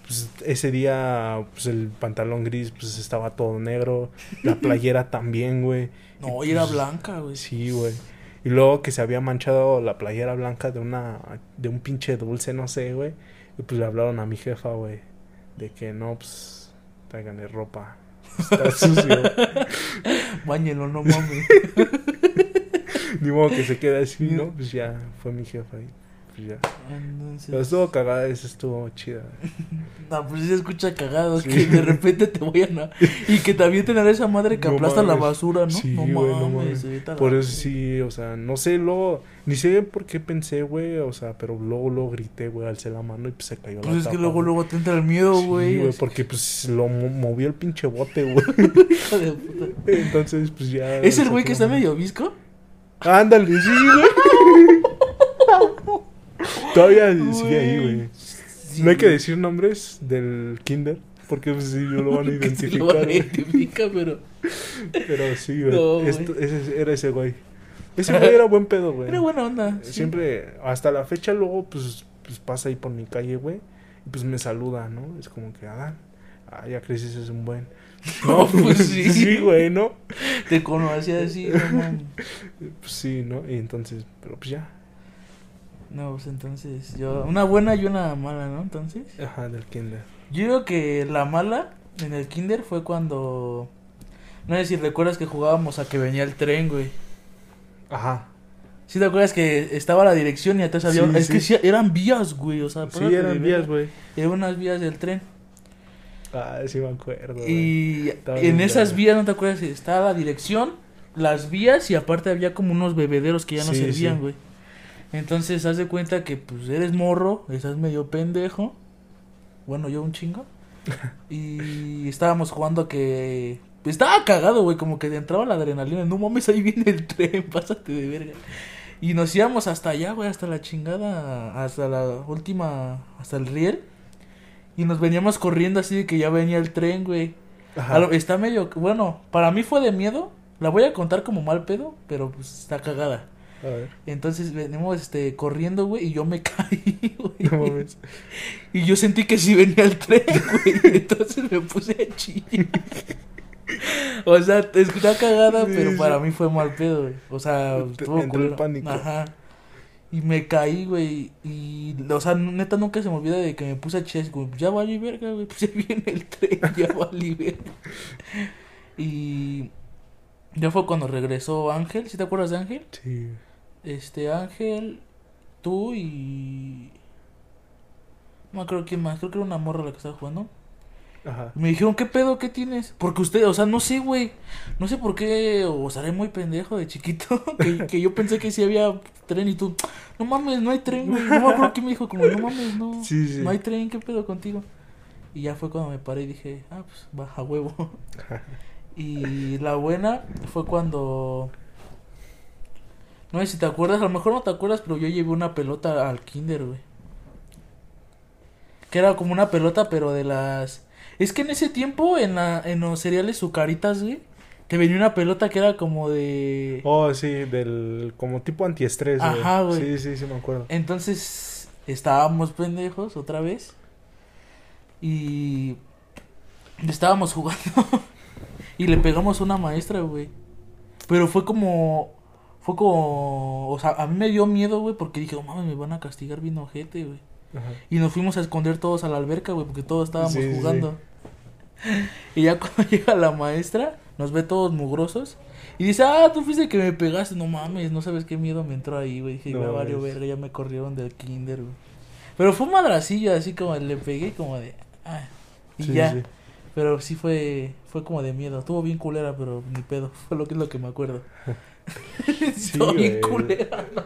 Pues ese día, pues el pantalón gris, pues estaba todo negro, la playera también, güey. No, Y, y era pues, blanca, güey. Sí, güey. Y luego que se había manchado la playera blanca de una, de un pinche dulce, no sé, güey. Y pues le hablaron a mi jefa, güey, de que no, pues, tráiganle ropa. Está sucio. Báñelo, no mames. Ni modo que se quede así, ¿no? Pues ya fue mi jefa y pues ya. Pero Entonces... estuvo cagada, esa estuvo chida. No, pues se escucha cagado Sí. que de repente te vayan a... Y que también tener esa madre que No aplasta la basura, ¿no? Sí, no, güey, mames, no mames. la Por eso sí, o sea, no sé, luego, ni sé por qué pensé, güey, o sea, pero luego, luego grité, güey, alcé la mano y pues se cayó Pues la es que luego, güey. luego te entra el miedo, Sí, güey. porque pues lo mo- movió el pinche bote, güey. Hijo de puta. Entonces, pues ya. ¿Es el güey que está medio visco? Ándale, sí, güey. Todavía sigue ahí, güey. Sí, no hay que decir nombres del kinder, porque pues sí, lo van a identificar. lo van a güey. identificar, pero... Pero sí, güey. No, ese, era ese güey. Ese güey era buen pedo, güey. Era buena onda. sí. Siempre, hasta la fecha, luego, pues, pues pasa ahí por mi calle, güey. Y pues me saluda, ¿no? Es como que, Adán, ah, ya creces, es un buen. No, pues sí. sí, güey, ¿no? Te conocía así, no. Pues sí, ¿no? Y entonces, pero pues ya. No, pues entonces yo... Una buena y una mala, ¿no? Entonces... Ajá, del kinder. Yo digo que la mala en el kinder fue cuando... No sé si recuerdas que jugábamos a que venía el tren, güey. Ajá. ¿Sí te acuerdas que estaba la dirección y atrás había... Sí, es sí. que sí, eran vías, güey, o sea... Sí, eran vías, güey. Eran unas vías del tren. Ah, sí me acuerdo. Y en esas vías, ¿no te acuerdas? Estaba la dirección, las vías y aparte había como unos bebederos que ya no servían, güey. Entonces, haz de cuenta que pues eres morro, estás medio pendejo. Bueno, yo un chingo. y estábamos jugando que... pues, estaba cagado, güey, como que entraba la adrenalina. No mames, ahí viene el tren, pásate de verga. Y nos íbamos hasta allá, güey, hasta la chingada, hasta la última, hasta el riel. Y nos veníamos corriendo así de que ya venía el tren, güey. Ajá. Está medio, bueno, para mí fue de miedo. La voy a contar como mal pedo, pero pues está cagada. A ver. Entonces venimos este corriendo, güey, y yo me caí, güey. No mames. Y yo sentí que sí venía el tren, güey. Entonces me puse a chillar. O sea, está cagada, Sí, pero sí. para mí fue mal pedo, güey. O sea, estuvo el culero. pánico. Ajá. Y me caí, güey. Y, o sea, neta nunca se me olvida de que me puse a chillar. así como, ya valí verga, güey. Pues ya viene el tren, ya valí verga. Y ya fue cuando regresó Ángel. ¿Sí te acuerdas de Ángel? Sí. Este, Ángel, tú y. No creo quién más. Creo que era una morra la que estaba jugando. Ajá. Me dijeron, ¿qué pedo? ¿Qué tienes? Porque usted, o sea, no sé, güey. No sé por qué, o seré muy pendejo de chiquito. Que, que yo pensé que sí había tren y tú, no mames, no hay tren, güey. No me acuerdo qué me dijo, como, no mames, no. Sí, sí. No hay tren, ¿qué pedo contigo? Y ya fue cuando me paré y dije, ah, pues baja huevo. y la buena fue cuando. No sé si te acuerdas, a lo mejor no te acuerdas, pero yo llevé una pelota al kinder, güey. Que era como una pelota, pero de las. Es que en ese tiempo, en, la, en los cereales Zucaritas, güey, te venía una pelota que era como de. Oh, sí, del. Como tipo antiestrés, güey. Ajá, güey. Sí, sí, sí, me acuerdo. Entonces, estábamos pendejos otra vez. Y. Estábamos jugando. y le pegamos a una maestra, güey. Pero fue como. Fue como. O sea, a mí me dio miedo, güey, porque dije, oh, mames, me van a castigar bien ojete, güey. Ajá. Y nos fuimos a esconder todos a la alberca, güey, porque todos estábamos Sí, sí, jugando. Y ya cuando llega la maestra, nos ve todos mugrosos. Y dice, ah, tú fuiste el que me pegaste. No mames, no sabes qué miedo me entró ahí, güey. Dije, No mames. verga, ya me corrieron del kinder, güey. Pero fue un madracillo, así como le pegué como de... ah, y Sí, ya. sí. Pero sí fue fue como de miedo. Estuvo bien culera, pero ni pedo. Fue lo que es lo que me acuerdo. Estuvo bien culera, no.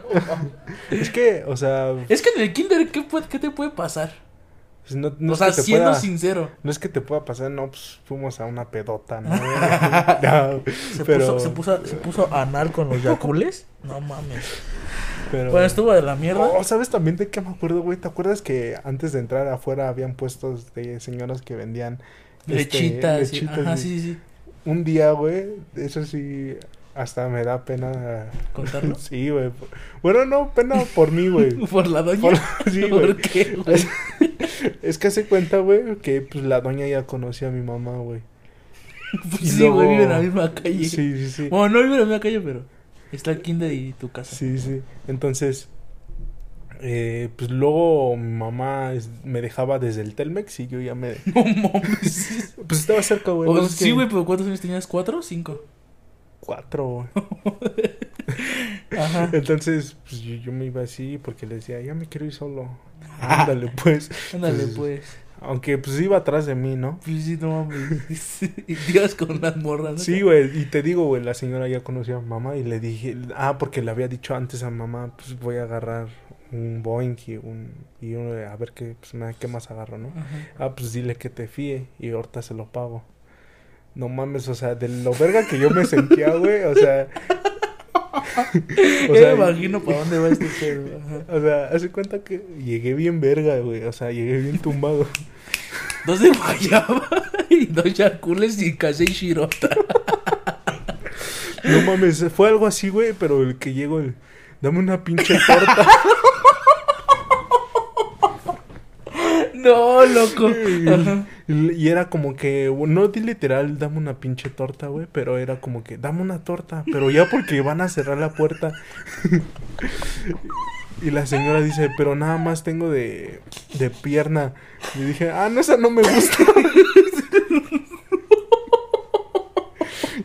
Es que, o sea, Es que en el kinder, ¿qué, puede- qué te puede pasar? pues no, no o es sea, que te siendo pueda- sincero. No es que te pueda pasar, no, pues fuimos a una pedota, ¿no? No, Se, pero, puso, se, puso, se puso anal con los yacules. No mames. pero- Bueno, estuvo de la mierda. Oh, ¿sabes también de qué me acuerdo, güey? ¿Te acuerdas que antes de entrar afuera habían puestos de señoras que vendían este, lechitas. lechitas Ajá, sí, sí, sí. Un día, güey, eso sí, hasta me da pena. ¿Contarlo? Sí, güey. Bueno, no, pena por mí, güey. Por la doña. Por- sí. ¿Por qué, güey? Es que hace cuenta, güey, que pues la doña ya conocía a mi mamá, güey. Pues Y sí, güey, luego- vive en la misma calle. Sí, sí, sí. Bueno, no vive en la misma calle, pero está el kinder y tu casa. Sí, sí. Entonces, eh, pues luego mi mamá es- me dejaba desde el Telmex y yo ya me... No mames. Pues estaba cerca, güey. Sí, que- güey, pero ¿cuántos años tenías? ¿Cuatro o cinco? Cuatro. Ajá. Entonces, pues yo, yo me iba así porque le decía, ya me quiero ir solo. Ándale, pues. Ándale, Pues, pues. Aunque pues iba atrás de mí, ¿no? Pues sí, no mames. Y Dios con las morras. ¿no? Sí, güey, y te digo, güey, la señora ya conocía a mamá y le dije, ah, porque le había dicho antes a mamá, pues voy a agarrar un Boeing y un, y un- a ver qué, pues, me- qué más agarro, ¿no? Ajá. Ah, pues dile que te fíe y ahorita se lo pago. No mames, o sea, de lo verga que yo me sentía, güey, o sea... o me imagino para dónde va este pedo. O sea, hace cuenta que llegué bien verga, güey, o sea, llegué bien tumbado. Dos de guayaba y dos yacules y casi shirota. No mames, fue algo así, güey, pero el que llegó, el... Dame una pinche torta. No, loco. Y, Ajá. y era como que, no di literal, dame una pinche torta, güey, pero era como que, dame una torta, pero ya porque van a cerrar la puerta. y la señora dice, pero nada más tengo de, de pierna. Y dije, ah, no, esa no me gusta.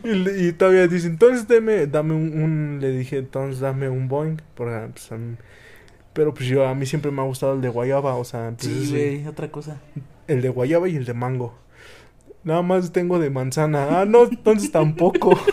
y, y todavía dice, entonces dame, dame un, un- le dije, entonces dame un Boeing. Porque, pues, pero pues yo, a mí siempre me ha gustado el de guayaba, o sea, pues, Sí, güey, otra cosa. el de guayaba y el de mango. Nada más tengo de manzana. Ah, no, entonces tampoco.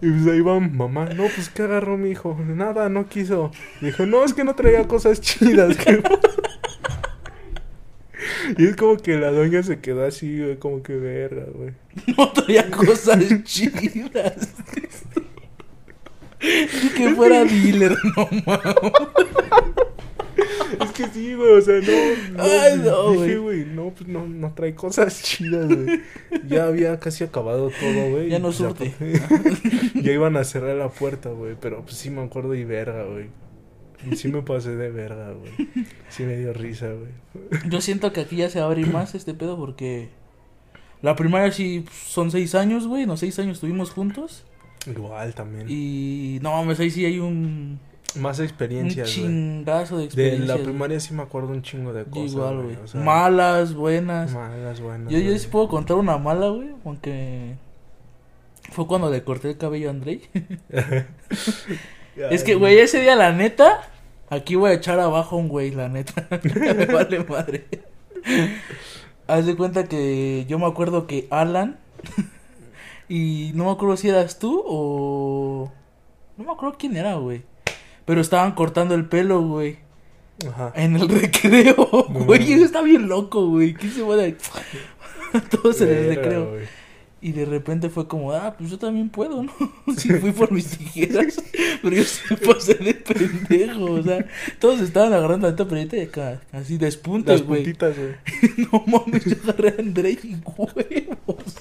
Y pues ahí va mamá. No, pues ¿qué agarró mi hijo? Nada, no quiso. Dijo, no, es que no traía cosas chidas. que- y es como que la doña se quedó así, güey, como que verga, güey. No traía cosas chidas. Que fuera dealer, no mames. Es que sí, güey, o sea, no. no Ay, no, dije, güey. no, pues no, no trae cosas chidas, güey. Ya había casi acabado todo, güey. Ya no pues surte. ya iban a cerrar la puerta, güey. Pero pues sí me acuerdo y verga, güey. Sí me pasé de verga, güey. Sí me dio risa, güey. Yo siento que aquí ya se va a abrir más este pedo porque la primaria sí son seis años, güey. Los seis años estuvimos juntos. Igual también. Y no mames, ahí sí hay un, Más un experiencias, güey. chingazo de De experiencias. la güey. primaria sí me acuerdo un chingo de cosas. igual, güey. o sea, Malas, buenas. Malas, buenas. Yo, yo sí puedo contar una mala, güey. Aunque fue cuando le corté el cabello a Andrei. es que, güey, ese día, la neta, aquí voy a echar abajo a un güey, la neta. me vale madre. Haz de cuenta que yo me acuerdo que Alan. Y no me acuerdo si eras tú o. No me acuerdo quién era, güey. Pero estaban cortando el pelo, güey. Ajá. En el recreo, No güey. mames. Eso está bien loco, güey. ¿Quién se va a Todos en el recreo. güey. Y de repente fue como, ah, pues yo también puedo, ¿no? Sí, fui por mis tijeras, pero yo sí me pasé de pendejo, o sea, todos estaban agarrando pero yo te acá, así despuntes, Las güey. puntitas, güey. No mames, yo agarré a André y huevos.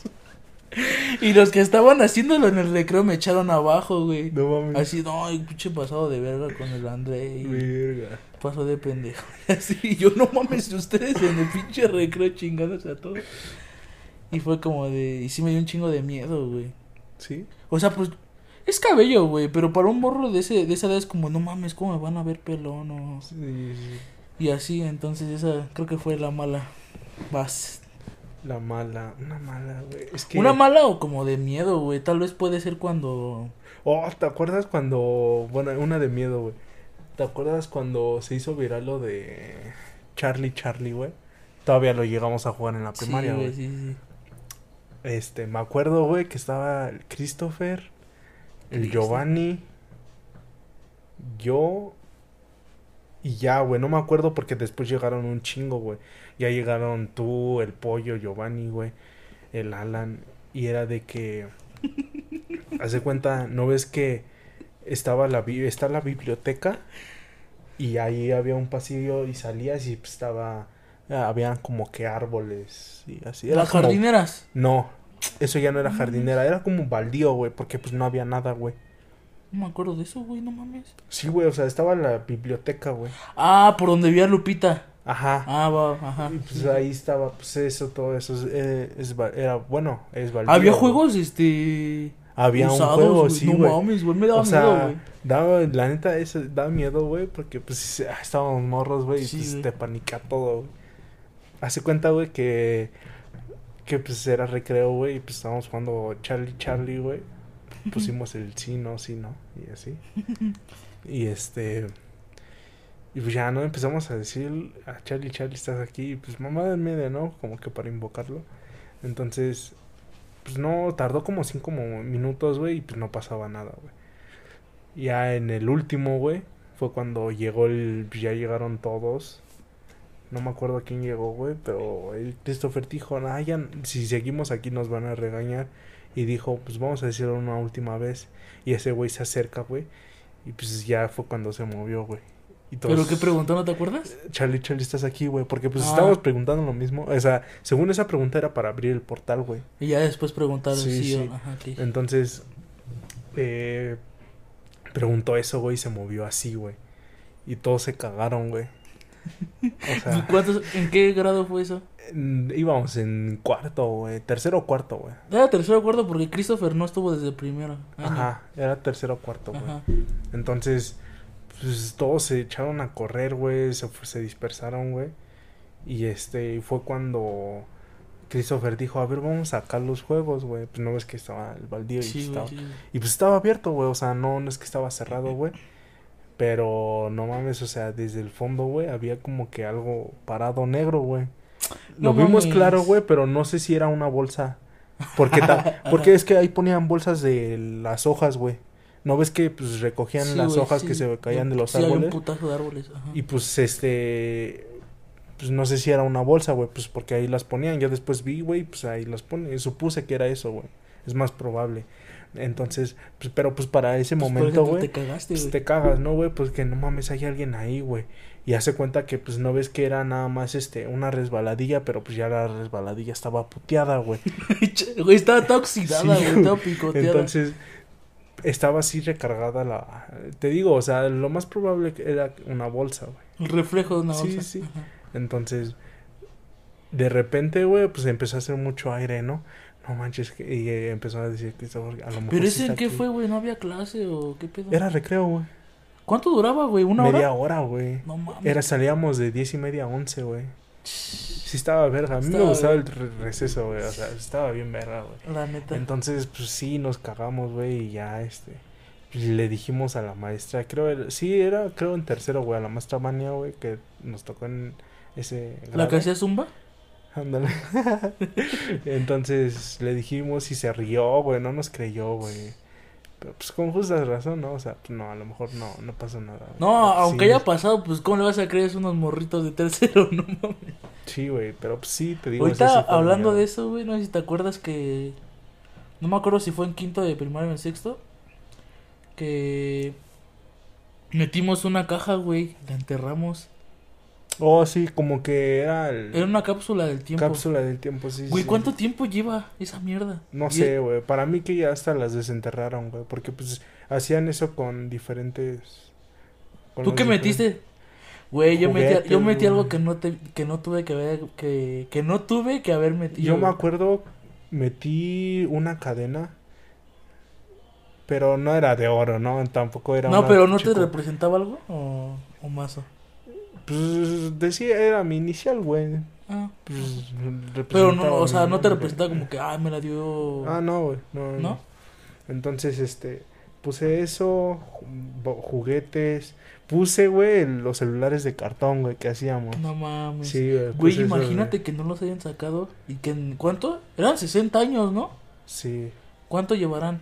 Y los que estaban haciéndolo en el recreo me echaron abajo, güey. No mames. Así, no, el pinche pasado de verga con el André y Verga. pasó de pendejo. Así, yo no mames, ustedes en el pinche recreo chingados a todos. Y fue como de, y sí me dio un chingo de miedo, güey. ¿Sí? O sea, pues es cabello, güey, pero para un morro de ese de esa edad es como, no mames, ¿cómo me van a ver pelón? o-?" Sí, sí. Y así, entonces esa creo que fue la mala. Vas. La mala, una mala, güey. Es que... Una mala o como de miedo, güey. Tal vez puede ser cuando Oh, ¿te acuerdas cuando... Bueno, una de miedo, güey. ¿Te acuerdas cuando se hizo viral lo de Charlie Charlie, güey? Todavía lo llegamos a jugar en la primaria, sí, güey. güey, sí, sí. Este, me acuerdo, güey, que estaba el Christopher, el Christopher. Giovanni, yo y ya, güey. No me acuerdo porque después llegaron un chingo, güey. Ya llegaron tú, el pollo, Giovanni, güey, el Alan. Y era de que. Hace cuenta, ¿no ves que estaba la, está la biblioteca? Y ahí había un pasillo y salías y pues, estaba. Habían como que árboles y así. Era Las como- jardineras. no, eso ya no era jardinera, era como un baldío, güey, porque pues no había nada, güey. No me acuerdo de eso, güey, no mames. Sí, güey, o sea, estaba la biblioteca, güey. Ah, por donde vi a Lupita. Ajá. Ah, va, ajá. Y pues ahí estaba, pues eso, todo eso, es, eh, es era, bueno, es baldío. Había güey. juegos, este. Había usados, un juego, güey. sí, No güey. mames, güey, me daba O sea, miedo, güey. daba, la neta, eso da miedo, güey, porque pues ah, estábamos morros, güey, y pues güey. te panica todo, güey. Hace cuenta, güey, que, que pues era recreo, güey, y pues estábamos jugando Charlie Charlie, güey. Pusimos el sí, no, sí, no, y así. Y este... Y pues ya, ¿no? Empezamos a decir a Charlie, Charlie, estás aquí, y pues mamá del medio, ¿no? Como que para invocarlo. Entonces, pues no, tardó como cinco minutos, güey, y pues no pasaba nada, güey. Ya en el último, güey, fue cuando llegó el, ya llegaron todos. No me acuerdo quién llegó, güey, pero el Christopher dijo, "Nah, ya, si seguimos aquí nos van a regañar. Y dijo, pues vamos a decirlo una última vez. Y ese güey se acerca, güey. Y pues ya fue cuando se movió, güey. Y todos, ¿Pero qué preguntó, no te acuerdas? Charlie, Charlie, estás aquí, güey. Porque pues Ah. estábamos preguntando lo mismo. O sea, según esa pregunta era para abrir el portal, güey. Y ya después preguntaron Sí, sí, sí. o. Ajá. Entonces, eh, preguntó eso, güey, y se movió así, güey. Y todos se cagaron, güey. O sea, ¿Cuántos, ¿En qué grado fue eso? Íbamos en cuarto, güey. Tercero o cuarto, güey. Era tercero o cuarto porque Christopher no estuvo desde primero. año. Ajá, era tercero o cuarto, güey. Entonces, pues todos se echaron a correr, güey. Se, se dispersaron, güey. Y este, fue cuando Christopher dijo, a ver, vamos a sacar los juegos, güey. Pues no ves que estaba el baldío y Sí, estaba... sí. Y pues estaba abierto, güey. O sea, no, no es que estaba cerrado, güey. Pero no mames, o sea, desde el fondo, güey, había como que algo parado negro, güey. Lo No vimos mames. claro, güey, pero no sé si era una bolsa. Porque, ta- porque es que ahí ponían bolsas de las hojas, güey. ¿No ves que pues recogían Sí, las hojas sí. que se caían de los Sí, árboles? un putazo de árboles. Ajá. Y pues este pues no sé si era una bolsa, güey, pues porque ahí las ponían. Yo después vi, güey, pues ahí las ponen. Supuse que era eso, güey. Es más probable. Entonces, pues pero pues para ese Pues, momento, güey, Te cagaste, pues te cagas, ¿no, güey? Pues que no mames, hay alguien ahí, güey. Y hace cuenta que pues no ves que era nada más este una resbaladilla, pero pues ya la resbaladilla estaba puteada, güey. Güey, estaba toda oxidada, Sí, güey. Estaba picoteada. Entonces, estaba así recargada la... Te digo, o sea, lo más probable que era una bolsa, güey. El reflejo de una Sí, bolsa. sí. Ajá. Entonces, de repente, güey, pues empezó a hacer mucho aire, ¿no? No manches, que- y eh, empezó a decir que estaba- a lo mejor Pero sí ese en qué aquí. fue, güey, no había clase o qué pedo. Era recreo, güey. ¿Cuánto duraba, güey? ¿Una Media hora? hora, güey. No mames. Era, salíamos de diez y media a once, güey. Sí estaba verga. A mí me gustaba el bien. receso, güey. O sea, estaba bien verga, güey. La neta. Entonces, pues sí, nos cagamos, güey, y ya, este... Le dijimos a la maestra, creo, era- sí, era, creo, en tercero, güey, a la maestra Mania, güey, que nos tocó en ese... ¿La que hacía Zumba? Ándale. Entonces le dijimos y se rió, güey, no nos creyó, güey. Pero pues con justa razón, ¿no? O sea, pues no, a lo mejor no, no pasa nada. güey. No, aunque Sí, haya pasado, pues ¿cómo le vas a creer? Es unos morritos de tercero, no mames. Sí, güey, pero pues sí, te digo. Ahorita sí hablando de eso, güey, no sé si te acuerdas que... No me acuerdo si fue en quinto de primaria o en sexto. Que... Metimos una caja, güey, la enterramos. Oh, sí, como que era el... Era una cápsula del tiempo. cápsula del tiempo, sí. Güey, sí. ¿cuánto tiempo lleva esa mierda? No sé, güey. Para mí que ya hasta las desenterraron, güey. Porque pues hacían eso con diferentes... con ¿Tú qué diferentes- metiste? Güey, yo metí, yo metí algo que no te, que no tuve que haber, que, que no tuve que haber metido. Yo me acuerdo, metí una cadena, pero no era de oro, ¿no? Tampoco era No, pero ¿no te representaba algo? ¿O, o mazo? Pues decía, era mi inicial, güey. Ah. Pues, Pero no, o sea, no te nombre. representaba como que, ah, me la dio. Ah, no, güey. No, no. ¿No? Entonces, este, puse eso, juguetes, puse, güey, los celulares de cartón, güey, que hacíamos. No mames. Sí, güey. Güey, puse eso, imagínate que no los hayan sacado y que en cuánto? Eran 60 años, ¿no? Sí. ¿Cuánto llevarán?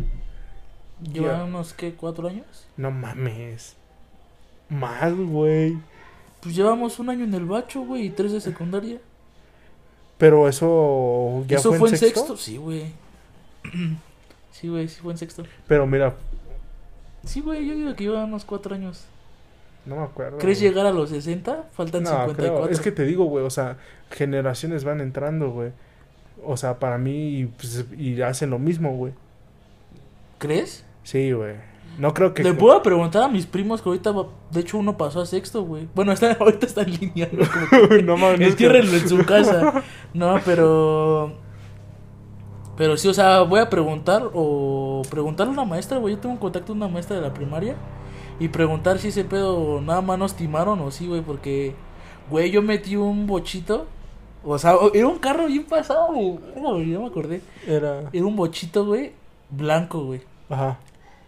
¿Llevarán unos qué? ¿Cuatro años? No mames. Más, güey. Pues llevamos un año en el bacho, güey, y tres de secundaria. Pero eso ya ¿Eso fue, en sexto? Sí, güey. sí, güey, sí fue en sexto. Pero mira, Sí, güey, yo digo que lleva unos cuatro años. no me acuerdo. ¿Crees güey. llegar a los 60? Faltan No, 54. creo. Es que te digo, güey, o sea, generaciones van entrando, güey. O sea, para mí, pues, y hacen lo mismo, güey. ¿Crees? Sí, güey. No creo que... Le puedo preguntar a mis primos que ahorita, de hecho, uno pasó a sexto, güey. Bueno, está, ahorita está en línea, ¿no? Que no mames. no es que- Entiérrenlo en su casa. No, pero. Pero sí, o sea, voy a preguntar o preguntarle a una maestra, güey. Yo tengo un contacto con una maestra de la primaria. Y preguntar si ese pedo nada más nos timaron o sí, güey. Porque, güey, yo metí un bochito. O sea, era un carro bien pasado, güey. Güey, Ya me acordé. Era... Era un bochito, güey, blanco, güey. Ajá.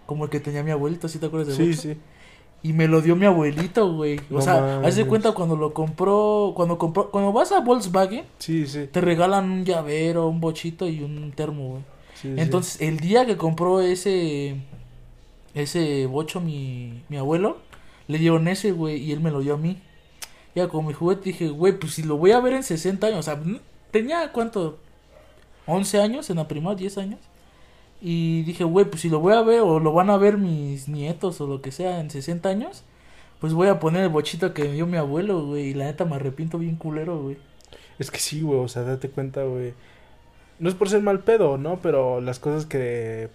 Como el que tenía mi abuelito, ¿sí te acuerdas de Sí, bocho? sí. Y me lo dio mi abuelito, güey. O No sea, haz de cuenta cuando lo compró, cuando compró, cuando vas a Volkswagen, Sí, sí. te regalan un llavero, un bochito y un termo, güey. sí, sí. Entonces, el día que compró ese ese bocho mi, mi abuelo, le dieron ese, güey, y él me lo dio a mí. Ya con mi juguete dije, güey, pues si lo voy a ver en 60 años, o sea, tenía cuánto, 11 años en la primaria, 10 años. Y dije, güey, pues si lo voy a ver o lo van a ver mis nietos o lo que sea en 60 años, pues voy a poner el bochito que me dio mi abuelo, güey. Y la neta me arrepiento bien culero, güey. Es que sí, güey, o sea, date cuenta, güey. No es por ser mal pedo, ¿no? Pero las cosas que...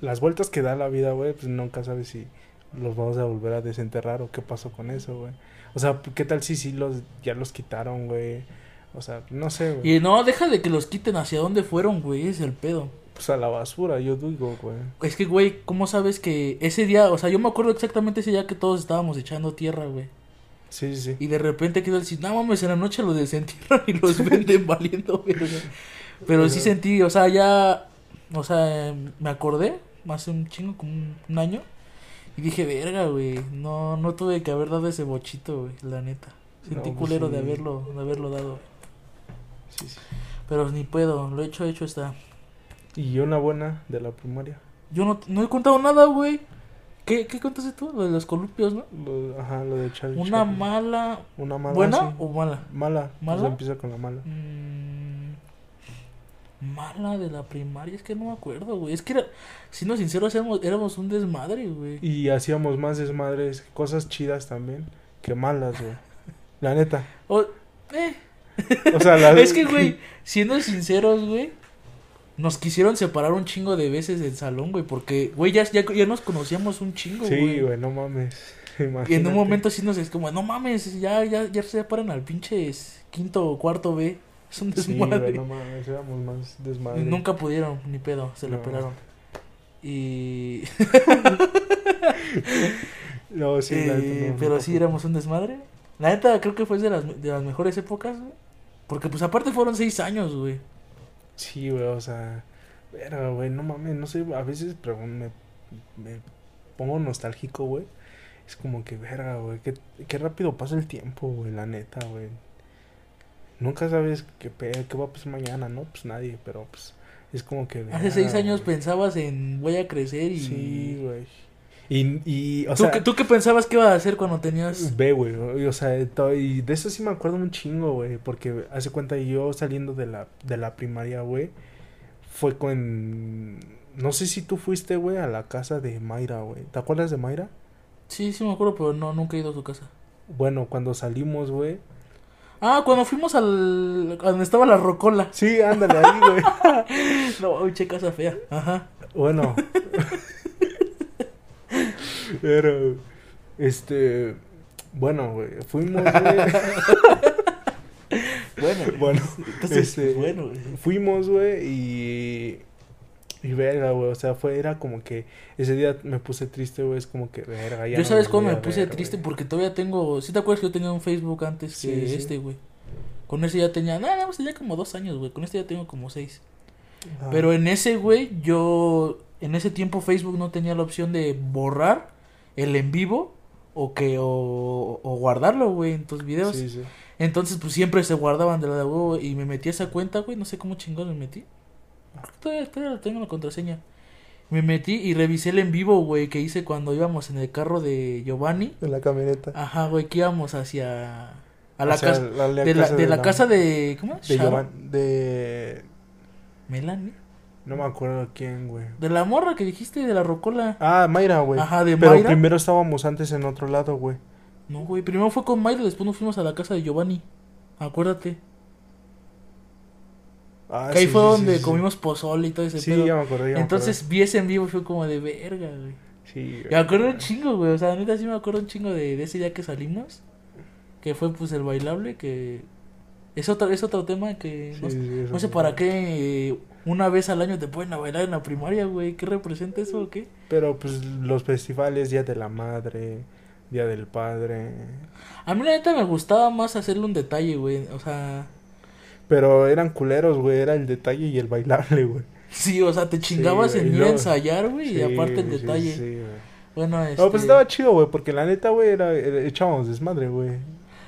Las vueltas que da la vida, güey, pues nunca sabes si los vamos a volver a desenterrar o qué pasó con eso, güey. O sea, ¿qué tal si sí los... ya los quitaron, güey? O sea, no sé, güey. Y no, deja de que los quiten hacia dónde fueron, güey. Es el pedo. Pues a la basura, yo digo, güey. Es que, güey, ¿cómo sabes que ese día, o sea, yo me acuerdo exactamente ese día que todos estábamos echando tierra, güey. Sí, sí, sí. Y de repente quedó decir, no mames, en la noche los desentierran y los venden valiendo, verga". Pero sí sentí, o sea, ya, o sea, me acordé, hace un chingo, como un, un año. Y dije, verga, güey, no, no tuve que haber dado ese bochito, güey, la neta. Sentí No, pues culero de haberlo, de haberlo dado. sí, sí. Pero ni puedo, lo hecho, hecho está. Y una buena de la primaria. Yo no, no he contado nada, güey. ¿Qué, ¿Qué contaste tú? Lo de los columpios, ¿no? Lo- ajá, lo de Charlie Una mala. Una mala. ¿Buena sí. o mala? Mala. ¿Mala? Sea, empieza con la mala. Mm, mala de la primaria, es que no me acuerdo, güey. Es que, era, siendo sinceros, éramos, éramos un desmadre, güey. Y hacíamos más desmadres, cosas chidas también, que malas, güey. La neta. O- eh, O sea, la Es que, güey, siendo sinceros, güey, nos quisieron separar un chingo de veces del salón, güey, porque, güey, ya, ya, ya nos conocíamos un chingo, güey. Sí, güey, no mames. Y en un momento sí nos es como, no mames, ya, ya, ya se separan al pinche quinto o cuarto B. Es un Sí, desmadre. güey, no mames, éramos más desmadre. Nunca pudieron, ni pedo, se No. pelaron. Y. No, sí, la neta, Eh, no, pero no, sí éramos un desmadre. La neta creo que fue de las, de las mejores épocas, güey. Porque pues aparte fueron seis años, güey. Sí, güey, o sea. Pero, güey, no mames, no sé, a veces me, me pongo nostálgico, güey. Es como que, verga, güey, qué, qué rápido pasa el tiempo, güey, la neta, güey. Nunca sabes qué, qué va a pasar mañana, ¿no? Pues nadie, pero pues es como que... Hace seis verga, años pensabas en voy a crecer y... Sí, güey. Y, y, o ¿Tú, sea... qué, ¿Tú qué pensabas que ibas a hacer cuando tenías...? Ve, güey, o sea, y de eso sí me acuerdo un chingo, güey, porque hace cuenta yo saliendo de la, de la primaria, güey, fue con, no sé si tú fuiste, güey, a la casa de Mayra, güey, ¿te acuerdas de Mayra? Sí, sí me acuerdo, pero no, nunca he ido a su casa. Bueno, cuando salimos, güey, Ah, cuando fuimos al... donde estaba la rocola. sí, ándale ahí, güey, No, che, casa fea. Ajá. bueno, pero, este, bueno, güey, fuimos, güey, Bueno, Bueno, entonces, este, bueno, güey. fuimos, güey, y. Y verga, güey. O sea, fue, era como que ese día me puse triste, güey. Es como que, verga, ya. Yo no sabes cómo me puse ver, triste porque todavía tengo... ¿Sí te acuerdas que yo tenía un Facebook antes Sí, que sí. este, güey? Con ese ya tenía... Nada, más tenía como dos años, güey. Con este ya tengo como seis. Ajá. Pero en ese, güey, yo... En ese tiempo Facebook no tenía la opción de borrar el en vivo o que o, o guardarlo, güey, en tus videos. Sí, sí. Entonces, pues siempre se guardaban de la de huevo y me metí a esa cuenta, güey, no sé cómo chingón me metí. Todavía, todavía tengo la contraseña. Me metí y revisé el en vivo, güey, que hice cuando íbamos en el carro de Giovanni. En la camioneta. Ajá, güey, que íbamos hacia a la casa la- la de la, casa de de la la- casa de ¿cómo es? De? Giovanni- De. Melanie. No me acuerdo quién, güey. De la morra que dijiste de la rocola. Ah, Mayra, güey. Ajá, de Pero Mayra. primero estábamos antes en otro lado, güey. No, güey, primero fue con Mayra, después nos fuimos a la casa de Giovanni. Acuérdate. Ah, que ahí sí, fue sí, donde sí, comimos pozole y todo ese Sí, pedo. ya me acordé, ya me Entonces vi ese en vivo y fue como de verga, güey. Sí, Me acuerdo un chingo, güey. O sea, neta sí me acuerdo un chingo de, de ese día que salimos. Que fue pues el bailable, que es otro, es otro tema que no, no sé para qué una vez al año te ponen a bailar en la primaria, güey. ¿Qué representa eso o qué? Pero pues los festivales, Día de la Madre, Día del Padre. A mí la neta me gustaba más hacerle un detalle, güey. O sea, Pero eran culeros, güey. Era el detalle y el bailable, güey. sí, o sea, te chingabas en ir a ensayar, güey. y aparte el detalle. sí, güey. Bueno, este... No, pues estaba chido, güey. Porque la neta, güey, era, era- echábamos desmadre, güey.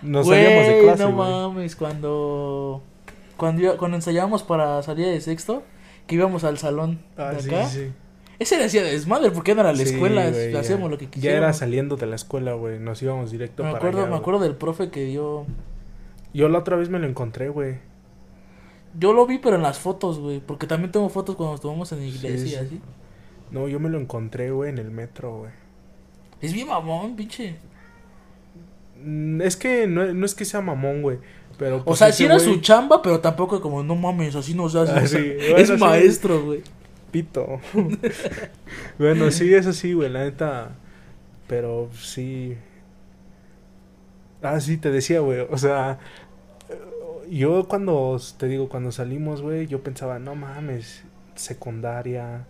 Nos salíamos de clase, no mames, cuando cuando iba- cuando ensayábamos para salir de sexto, que íbamos al salón Ah, de sí, acá. sí. Ese le hacía desmadre porque era la Sí, escuela, ya. hacíamos lo que Ya quisiéramos. era saliendo de la escuela, güey. Nos íbamos directo me para acuerdo, allá, me acuerdo del profe que yo Yo la otra vez me lo encontré, güey. yo lo vi pero en las fotos, güey, porque también tengo fotos cuando nos tomamos en iglesia Sí, sí. No, yo me lo encontré, güey, en el metro, güey. Es bien mamón, pinche. Mm, Es que no, no es que sea mamón, güey. Pero O pues, sea, sí era su chamba, pero tampoco como no mames, así no se hace. Ah, o sea, sí, es maestro, güey. Pito. bueno, sí, eso sí, güey, la neta. Pero sí. Ah, sí, te decía, güey. O sea, yo cuando, te digo, cuando salimos, güey, yo pensaba, no mames, secundaria,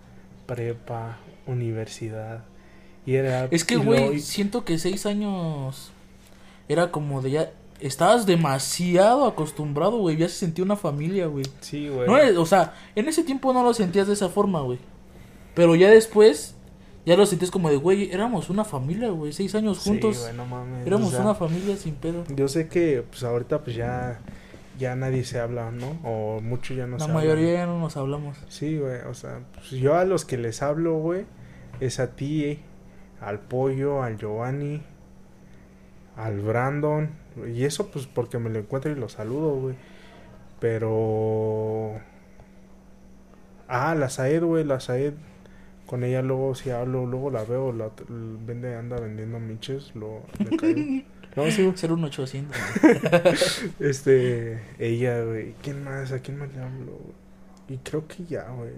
prepa, universidad. Y era. Es que, güey, siento que seis años era como de ya. Estabas demasiado acostumbrado, güey. Ya se sentía una familia, güey. Sí, güey. No o sea, en ese tiempo no lo sentías de esa forma, güey. Pero ya después, ya lo sentías como de, güey, éramos una familia, güey. Seis años Sí, juntos. güey, no mames. éramos o sea, una familia sin pedo. Yo sé que, pues ahorita, pues ya. Ya nadie se habla, ¿no? O mucho ya no La se mayoría hablan. ya no nos hablamos. Sí, güey, o sea, pues yo a los que les hablo, güey, es a ti, al pollo, al Giovanni, al Brandon, y eso pues porque me lo encuentro y lo saludo, güey. Pero... Ah, la Saed, güey, la Saed. Con ella luego si hablo, luego la veo, la vende, anda vendiendo miches, lo le caigo. No, sí. Ser un 800. Este, ella, güey. ¿Quién más? ¿A quién más le hablo? Y creo que ya, güey.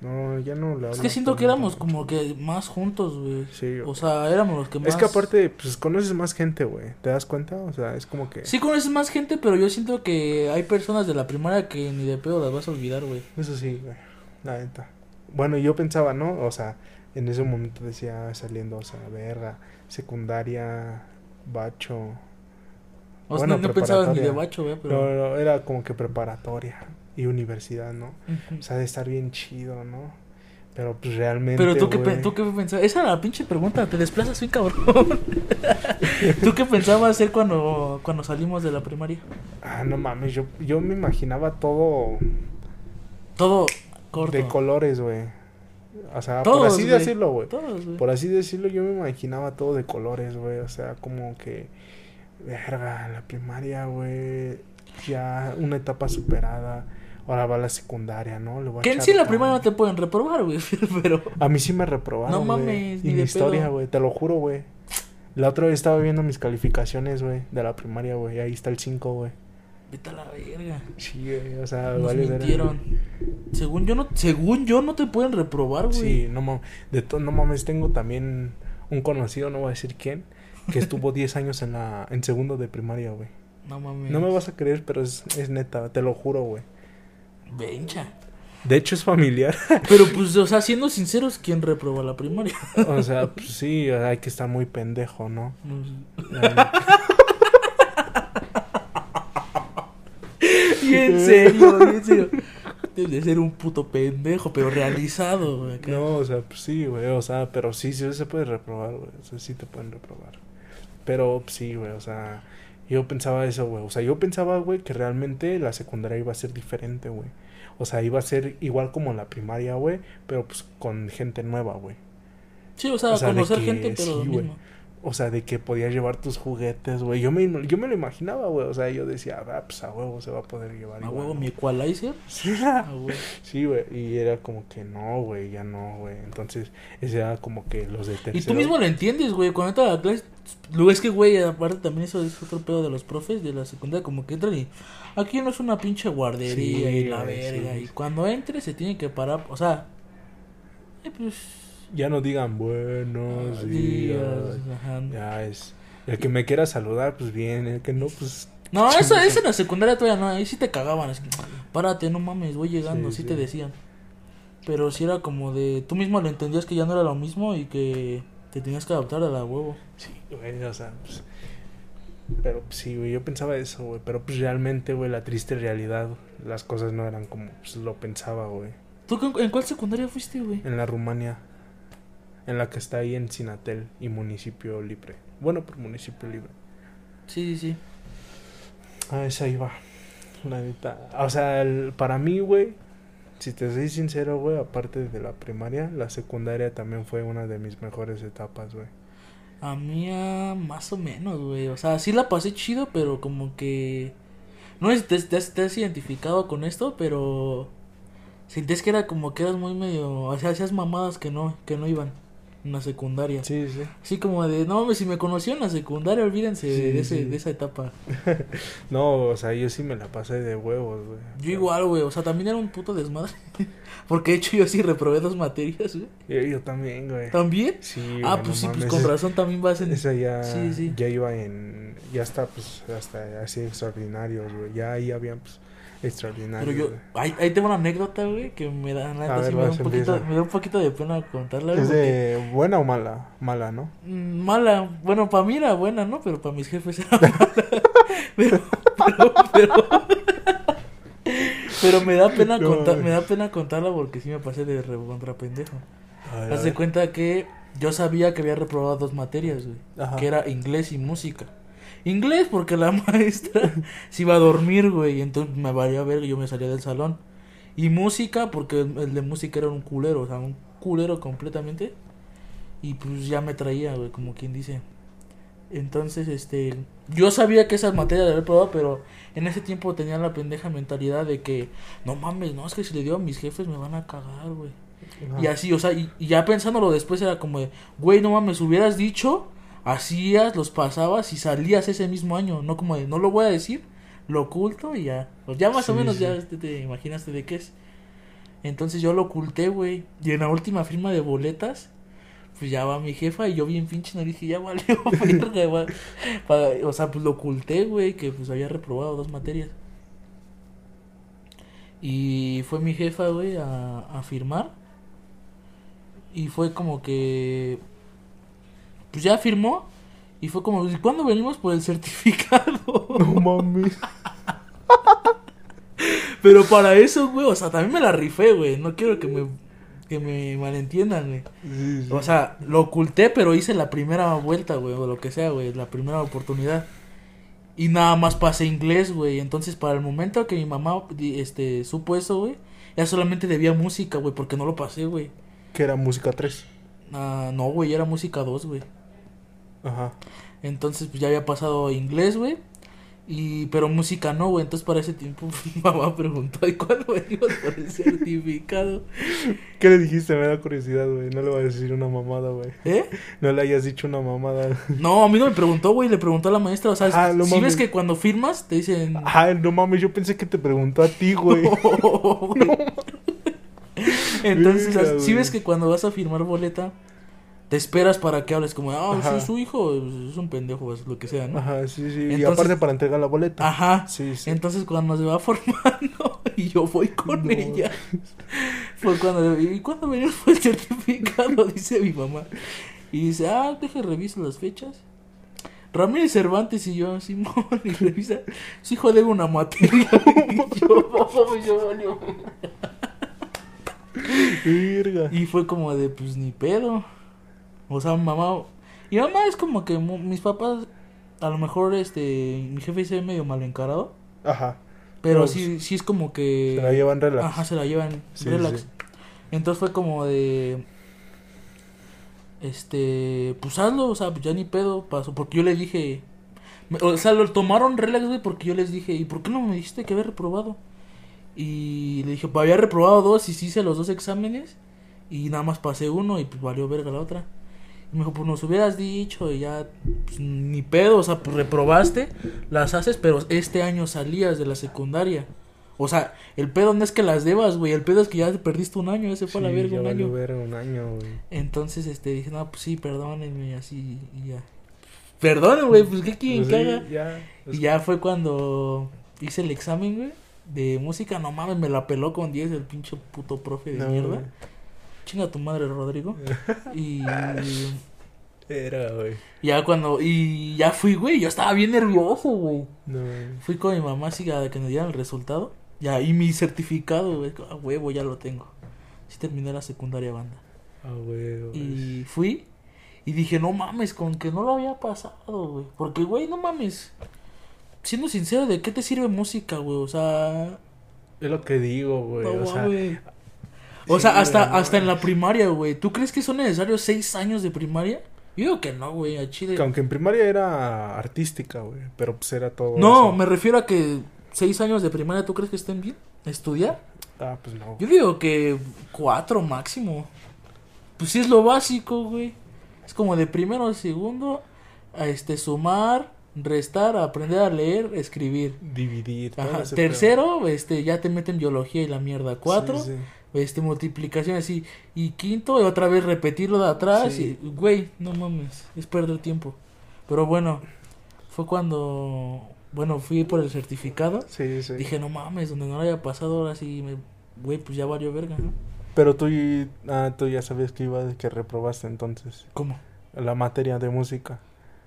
No, ya no hablo. es que siento que éramos como que más juntos, güey. Sí, O sea, éramos los que más... Es que aparte, pues conoces más gente, güey. ¿Te das cuenta? O sea, es como que. Sí conoces más gente, pero yo siento que hay personas de la primaria que ni de pedo las vas a olvidar, güey. Eso sí, güey. La neta. Bueno, yo pensaba, ¿no? O sea, en ese momento decía saliendo, o sea, verga, secundaria, bacho. O sea, Bueno, no, no pensabas ni de bacho, güey, No, pero... no, era como que preparatoria y universidad, ¿no? Ujú. O sea, de estar bien chido, ¿no? Pero pues realmente. Pero tú qué, güey, pe- tú qué pensabas, esa era la pinche pregunta, te desplazas bien cabrón. ¿Tú qué pensabas hacer cuando, cuando salimos de la primaria? Ah, no mames, yo, yo me imaginaba todo Todo corto. de colores, güey. O sea, Todos, por así güey. decirlo, güey. Por así decirlo, yo me imaginaba todo de colores, güey. O sea, como que. Verga, la primaria, güey. Ya una etapa superada. Ahora va la secundaria, ¿no? Le voy a Que en sí la ganas. primaria no te pueden reprobar, güey, pero... A mí sí me reprobaron. No mames, Y mi historia, güey. Te lo juro, güey. La otra vez estaba viendo mis calificaciones, güey. De la primaria, güey. Ahí está el 5, güey. Vete a la verga. Sí, güey. O sea, Nos vale verga. mintieron. Según yo no, según yo no te pueden reprobar, güey. Sí, no mames. De to- no mames, tengo también un conocido, no voy a decir quién, que estuvo 10 años en la en segundo de primaria, güey. No mames. No me vas a creer, pero es, es neta, te lo juro, güey. Vencha. De hecho es familiar. Pero pues, o sea, siendo sinceros, ¿quién reprobó la primaria? o sea, pues sí, hay que estar muy pendejo, ¿no? y en serio, y en serio. Debes de ser un puto pendejo, pero realizado, güey. acá. No, o sea, pues sí, güey, o sea, pero sí, sí se puede reprobar, güey, o sea, sí te pueden reprobar. Pero pues, sí, güey, o sea, yo pensaba eso, güey, o sea, yo pensaba, güey, que realmente la secundaria iba a ser diferente, güey. O sea, iba a ser igual como la primaria, güey, pero pues con gente nueva, güey. Sí, o sea, o sea, de conocer gente, pero sí, lo güey. mismo. O sea, de que podías llevar tus juguetes, güey. Yo me, yo me lo imaginaba, güey. O sea, yo decía, ah, pues a huevo se va a poder llevar A huevo, mi equalizer. Sí, A huevo. Sí, güey. Y era como que no, güey, ya no, güey. Entonces, ese era como que los de tercero. Y tú mismo lo entiendes, güey. Cuando entras a la clase, luego es que, güey, aparte también eso es otro pedo de los profes de la secundaria, como que entran y aquí no es una pinche guardería Sí, y la güey, verga. sí. Y cuando entres se tiene que parar, o sea, eh, pues, Ya no digan buenos días. días. Ya es. El que me quiera saludar, pues bien. El que no, pues. No, eso, eso en la secundaria todavía no, ahí sí te cagaban, así, párate, no mames, voy llegando, Sí, sí, sí. te decían. Pero sí era como de, tú mismo lo entendías que ya no era lo mismo y que te tenías que adaptar a la huevo. Sí, güey, o sea, pues. Pero pues, sí, güey, yo pensaba eso, güey. Pero pues realmente, güey, la triste realidad, las cosas no eran como pues, lo pensaba, güey. ¿Tú en cuál secundaria fuiste, güey? En la Rumania, en la que está ahí en Sinatel y municipio libre. Bueno, por municipio libre. Sí, sí, sí. Ah, esa iba. La neta. O sea, el- para mí, güey, si te soy sincero, güey, aparte de la primaria, la secundaria también fue una de mis mejores etapas, güey. A mí, ah, más o menos, güey. O sea, sí la pasé chido, pero como que. No sé si te, te has, te has identificado con esto, pero. Sentías que era como que eras muy medio. O sea, hacías mamadas que no, que no iban en la secundaria. Sí, sí. Así como de, no si me conoció en la secundaria, olvídense Sí, de, ese, sí. de esa etapa. No, o sea, yo sí me la pasé de huevos, güey. Yo igual, güey, o sea, también era un puto desmadre. Porque de hecho yo sí reprobé dos materias, güey. Yo, yo también, güey. ¿También? Sí, ah, pues sí, pues con razón también vas en... Esa ya, Sí, sí. ya iba en, ya está, pues, hasta así extraordinarios, güey. Ya ahí habían, pues, extraordinarios. Pero yo, ahí, ahí tengo una anécdota, güey, que me da, neta, ver, sí me da, un poquito, me da un poquito de pena contarla. ¿Es porque- de buena o mala? Mala, ¿no? Mm, Mala, bueno, para mí era buena, ¿no? Pero para mis jefes era mala. pero, pero, pero, pero me da pena No, contar, me da pena contarla porque sí me pasé de re contra pendejo. Haz de cuenta que yo sabía que había reprobado dos materias, güey. Ajá. Que era inglés y música. Inglés porque la maestra se iba a dormir, güey. Y entonces me valía ver que yo me salía del salón. Y música porque el de música era un culero, o sea, un culero completamente. Y pues ya me traía, güey, como quien dice. Entonces, este, yo sabía que esas materias las había probado, pero en ese tiempo tenía la pendeja mentalidad de que, no mames, no, es que si le digo a mis jefes me van a cagar, güey. Ajá. Y así, o sea, y, y ya pensándolo después era como de, güey, no mames, hubieras dicho, hacías, los pasabas y salías ese mismo año, no como de, no lo voy a decir, lo oculto y ya, pues ya más o menos sí. ya te, te imaginaste de qué es. Entonces yo lo oculté, güey, y en la última firma de boletas, pues ya va mi jefa y yo bien pinche no dije, ya valió, verga, o sea, pues lo oculté, güey, que pues había reprobado dos materias. Y fue mi jefa, güey, a, a firmar. Y fue como que. Pues ya firmó. Y fue como, ¿y cuándo venimos por el certificado? No mames. Pero para eso, güey, o sea, también me la rifé, güey. No quiero que me, que me malentiendan, güey. Sí, sí. O sea, lo oculté, pero hice la primera vuelta, güey, o lo que sea, güey, la primera oportunidad. Y nada más pasé inglés, güey. Entonces, para el momento que mi mamá este, supo eso, güey, ya solamente debía música, güey, porque no lo pasé, güey. Que era música 3. Ah, no, güey, era música 2, güey. Ajá. Entonces, pues ya había pasado inglés, güey. Y, pero música no, güey. Entonces, para ese tiempo, mi mamá preguntó, ¿y cuándo venimos por el certificado? ¿Qué le dijiste? Me da curiosidad, güey. No le voy a decir una mamada, güey. ¿Eh? No le hayas dicho una mamada. No, a mí no me preguntó, güey. Le preguntó a la maestra. O sea, Ah, no si mames. ves que cuando firmas te dicen. Ay, no mames, yo pensé que te preguntó a ti, güey. Entonces, si ves que cuando vas a firmar boleta, te esperas para que hables como, ah, Ajá. su, hijo es un pendejo, es lo que sea, ¿no? Ajá, sí, sí. y aparte para entregar la boleta. Ajá. Sí, sí. Entonces cuando se va formando y yo voy con No. ella, fue cuando, ¿y cuándo venimos por el certificado? Dice mi mamá. Y dice, ah, deje reviso las fechas. Ramírez Cervantes y yo, Simón, y revisa, su hijo debe una materia. y yo, no, yo, valió. Virga. Y fue como de, pues ni pedo. O sea, mamá. Y mamá es como que mis papás, a lo mejor este, mi jefe se ve medio mal encarado. Ajá. Pero No, sí, sí es como que. Se la llevan relax. Ajá, se la llevan Sí, relax. sí. Entonces fue como de. Este. Pues hazlo, o sea, ya ni pedo pasó. Porque yo le dije. O sea, lo tomaron relax, güey, porque yo les dije, ¿y por qué no me dijiste que había reprobado? Y le dije, pues había reprobado dos y sí hice los dos exámenes. Y nada más pasé uno y pues valió verga la otra. Y me dijo, pues nos hubieras dicho y ya, pues, ni pedo, o sea, pues reprobaste, las haces, pero este año salías de la secundaria. O sea, el pedo no es que las debas, güey, el pedo es que ya perdiste un año, ese fue a la verga ya un año. verga un año, güey. Entonces, este, dije, no, pues sí, perdónenme, así, y ya. Perdónenme, güey, pues qué quieren Pues que sí, haga? ya. Y ya fue cuando hice el examen, güey, de música, no mames, me la peló con 10 el pinche puto profe de No, mierda. Chinga tu madre, Rodrigo. y Era, güey. ya cuando, y ya fui, güey, yo estaba bien nervioso, güey. No, güey. Fui con mi mamá así a que me dieran el resultado. Ya, y mi certificado, güey, a huevo, ya lo tengo. Sí terminé la secundaria banda. Ah, güey. güey. Y fui y dije, no mames, con que no lo había pasado, güey. Porque, güey, no mames. Siendo sincero, ¿de qué te sirve música, güey? O sea, Es lo que digo, güey. no o sea, mames. O sí, sea, hasta, güey, no hasta en la primaria, güey. ¿Tú crees que son necesarios seis años de primaria? Yo digo que no, güey, a Chile. que aunque en primaria era artística, güey. Pero pues era todo. No, eso. me refiero a que seis años de primaria, ¿tú crees que estén bien? ¿Estudiar? Ah, pues no. Yo digo que cuatro máximo. Pues sí es lo básico, güey. Es como de primero a segundo, a este sumar, restar, aprender a leer, escribir. Dividir. Ajá. Tercero, este, ya te meten biología y la mierda. Cuatro, Sí, sí. este, multiplicación así. Y quinto, y otra vez repetirlo de atrás. Sí. Y, güey, no mames, es perder tiempo. Pero bueno, fue cuando, bueno, fui por el certificado. Sí, sí. Dije, no mames, donde no lo haya pasado ahora sí, me, güey, pues ya valió verga, ¿no? Pero tú, ah, tú ya sabías que iba que reprobaste entonces. ¿Cómo? La materia de música.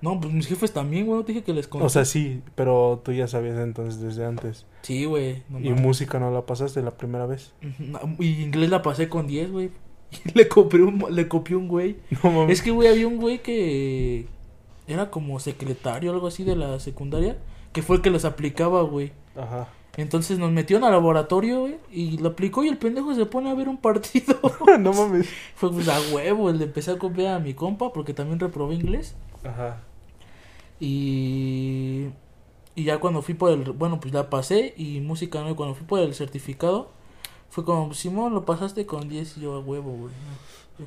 No, pues mis jefes también, güey, no te dije que les conté. O sea, sí, pero tú ya sabías entonces desde antes. sí, güey. No y música no la pasaste la primera vez. No, Y inglés la pasé con 10, güey. Y le copié un, le copié un güey. No mames. Es que, güey, había un güey que era como secretario o algo así de la secundaria. Que fue el que les aplicaba, güey. Ajá. Entonces nos metieron al laboratorio, güey. Y lo aplicó y el pendejo se pone a ver un partido. no mames. fue pues a huevo. Le empecé a copiar a mi compa porque también reprobé inglés. Ajá. Y, y ya cuando fui por el, bueno, pues ya pasé y música no, y cuando fui por el certificado, fue como, Simón, lo pasaste con 10 y yo a huevo, güey.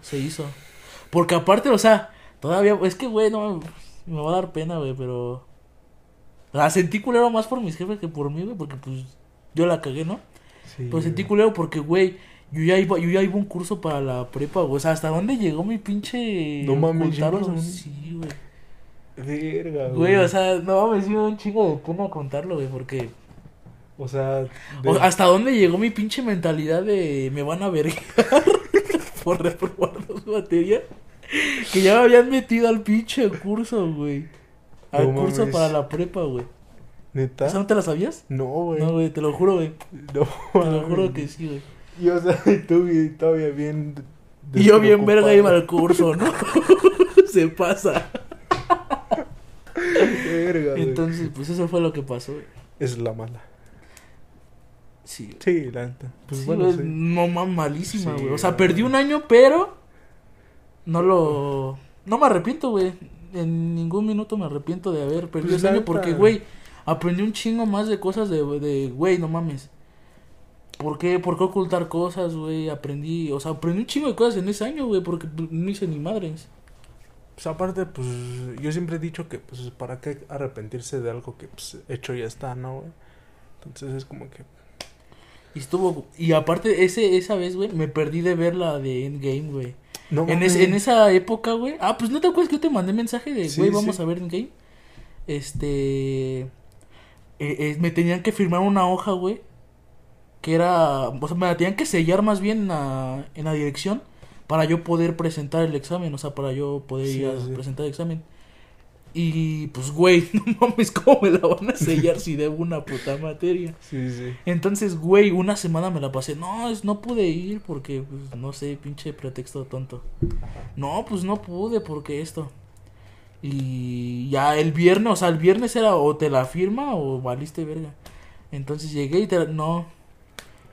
Se hizo. Porque aparte, o sea, todavía, es que, güey, no, me va a dar pena, güey, pero... La sentí culero más por mis jefes que por mí, güey, porque pues yo la cagué, ¿no? Sí. Pero sentí culero porque, güey, yo ya iba, yo ya iba un curso para la prepa, güey. O sea, ¿hasta dónde llegó mi pinche... No mames, Sí, güey. Verga, Güey, o sea, no me dio un chingo de pena contarlo, güey, porque... O sea, de- o- ¿Hasta dónde llegó mi pinche mentalidad de me van a vergar por reprobar dos materias? Que ya me habían metido al pinche curso, güey. Al No curso mames. para la prepa, güey. ¿Neta? ¿Esa no te la sabías? No, güey. No, güey, te lo juro, güey. No, Te lo juro que sí, güey. Y o sea, y tú todavía bien. Y yo bien verga iba al curso, ¿no? Se pasa. Verga. Entonces, pues eso fue lo que pasó, güey. Es la mala. Sí, güey. Sí, la neta. Pues Sí, bueno, sí. No mames, malísima, Sí, güey. O sea, perdí un año, pero no lo. No me arrepiento, güey. En ningún minuto me arrepiento de haber perdido Pues, ese año porque, güey, aprendí un chingo más de cosas de, de güey, no mames. ¿Por qué, ¿Por qué ocultar cosas, güey? Aprendí, o sea, aprendí un chingo de cosas en ese año, güey, porque no hice ni madres. Pues aparte, pues yo siempre he dicho que, pues, ¿para qué arrepentirse de algo que, pues, hecho ya está, no, güey? Entonces es como que. Y estuvo, y aparte, ese, esa vez, güey, me perdí de ver la de Endgame, güey. No, En, es- en esa época, güey. Ah, pues no te acuerdas que yo te mandé mensaje de, Sí, güey, vamos sí. a ver en game. Este. eh, eh, me tenían que firmar una hoja, güey. Que era. O sea, me la tenían que sellar más bien en la, en la dirección. Para yo poder presentar el examen. O sea, para yo poder Sí, ir a sí. presentar el examen. Y pues, güey, no mames, ¿cómo me la van a sellar si debo una puta materia? Sí, sí. Entonces, güey, una semana me la pasé. No, es, no pude ir porque, pues, no sé, pinche pretexto tonto. No, pues no pude porque esto. Y ya el viernes, o sea, el viernes era o te la firma o valiste verga. Entonces llegué y te la- no.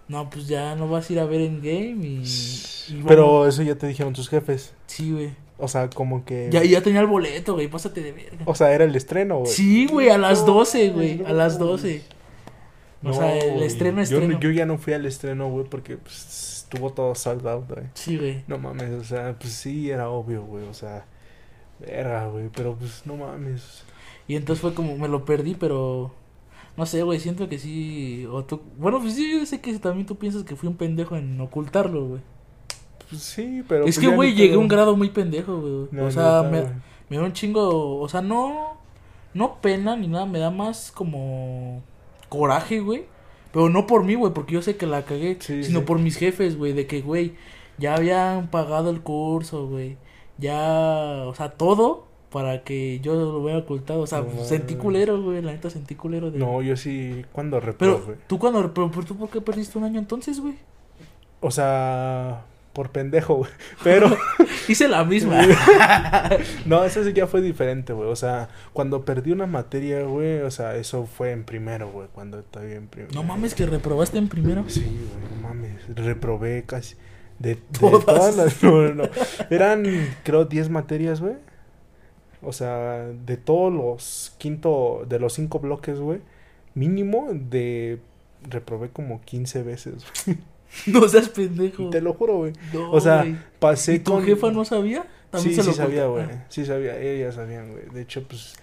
No, pues ya no vas a ir a ver en game y. y bueno, Pero eso ya te dijeron tus jefes. Sí, güey. O sea, como que. Ya, ya tenía el boleto, güey, pásate de verga. O sea, era el estreno, güey. Sí, güey, a las No, 12, güey, a las no. 12. O No, sea, el güey. estreno, Yo, estreno. no- yo ya no fui al estreno, güey, porque pues, estuvo todo sold out, güey. Sí, güey. No mames, o sea, pues sí, era obvio, güey. O sea, verga, güey. Pero pues no mames. Y entonces fue como, me lo perdí, pero... No sé, güey, siento que sí... O tú... Bueno, pues sí, yo sé que también tú piensas que fui un pendejo en ocultarlo, güey. Pues sí, pero. es pues, que, güey, llegué a un grado muy pendejo, güey. No, o sea, me, me da un chingo... O sea, no... No pena ni nada, me da más como... Coraje, güey. Pero no por mí, güey, porque yo sé que la cagué. Sí, sino sí. por mis jefes, güey, de que, güey, ya habían pagado el curso, güey. Ya, o sea, todo para que yo lo hubiera ocultado. O sea, No sentí culero, güey, la neta sentí culero de... No, yo sí, cuando reprobé. Pero, ¿tú cuando, pero, tú por qué perdiste un año entonces, güey? O sea, por pendejo, güey. Pero, Hice la misma. no, eso sí ya fue diferente, güey. O sea, cuando perdí una materia, güey, o sea, eso fue en primero, güey. Cuando todavía en primero. no mames que reprobaste en primero. Sí, güey, no mames. Reprobé casi. De, de Todas. todas las. No, no, no. Eran, creo, 10 materias, güey. O sea, de todos los quinto. De los cinco bloques, güey. Mínimo de. Reprobé como 15 veces, güey. No seas pendejo. Te lo juro, güey. No, O sea, güey. pasé ¿Y tu con. jefa no sabía? Sí, se sí lo sabía, güey. Sí sabía, ellas sabían, güey. De hecho, pues.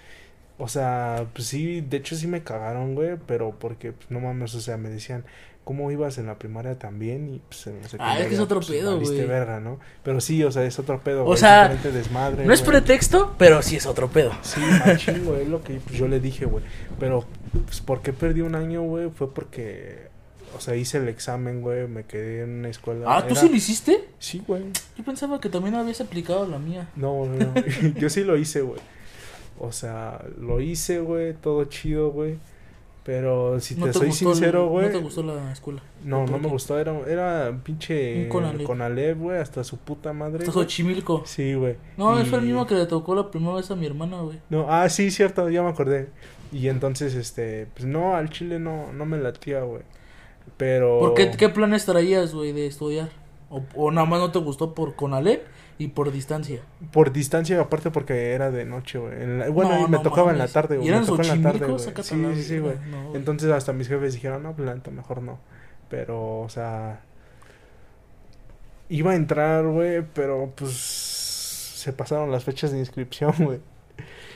O sea, pues sí, de hecho sí me cagaron, güey. Pero porque, pues, no mames, o sea, me decían, ¿cómo ibas en la primaria también? Y pues en la secundaria. es que es otro pues, pedo, güey. verga, ¿no? Pero sí, o sea, es otro pedo. O güey, sea, desmadre. No es pretexto, pero sí es otro pedo. Sí, machín, güey, es lo que pues, yo le dije, güey. Pero, pues, ¿por qué perdí un año, güey? Fue porque, o sea, hice el examen, güey, me quedé en una escuela. Ah, ¿tú era- sí lo hiciste? Sí, güey. Yo pensaba que también habías aplicado la mía. No, no, no. yo sí lo hice, güey. O sea, lo hice, güey, todo chido, güey. Pero si te, soy gustó el- sincero, güey. ¿No te gustó la escuela? No, ¿Por no me gustó, era, era pinche Conalep. Güey, hasta su puta madre. Güey. Xochimilco. Sí, güey. No, Y- fue el mismo que le tocó la primera vez a mi hermana, güey. No, ah, sí, cierto, ya me acordé. Y entonces, este, pues no, al chile no, no me latía, güey. Pero... ¿Por qué, qué planes traías, güey, de estudiar? O, o nada más no te gustó por Conalep y por distancia. Por distancia, aparte porque era de noche, güey. La- Bueno, No, y me no tocaba en la tarde, ¿Y güey. eran Me tocó en la tarde, güey. Sí, sí, güey. No. Entonces hasta mis jefes dijeron, no, pues la neta, mejor no. Pero, o sea... Iba a entrar, güey, pero pues... Se pasaron las fechas de inscripción, güey.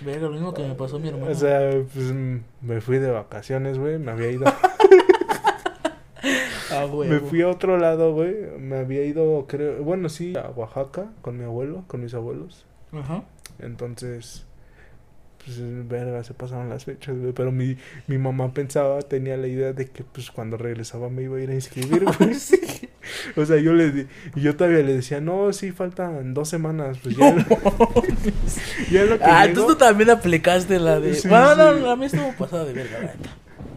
Verga, lo mismo que me pasó a mi hermana. O sea, pues mm, me fui de vacaciones, güey. Me había ido... ah, güey. Me fui a otro lado, güey. Me había ido, creo, bueno, sí, a Oaxaca con mi abuelo, con mis abuelos. Ajá. Entonces, pues, verga, se pasaron las fechas, güey. Pero mi, mi mamá pensaba, tenía la idea de que, pues, cuando regresaba me iba a ir a inscribir, güey. O sea, yo le di- y yo todavía le decía, no, sí, faltan dos semanas, pues ya. ya lo que Ah, llego". entonces tú también aplicaste la de. Sí, bueno, no, sí. no, a mí estuvo pasada de verga, la neta.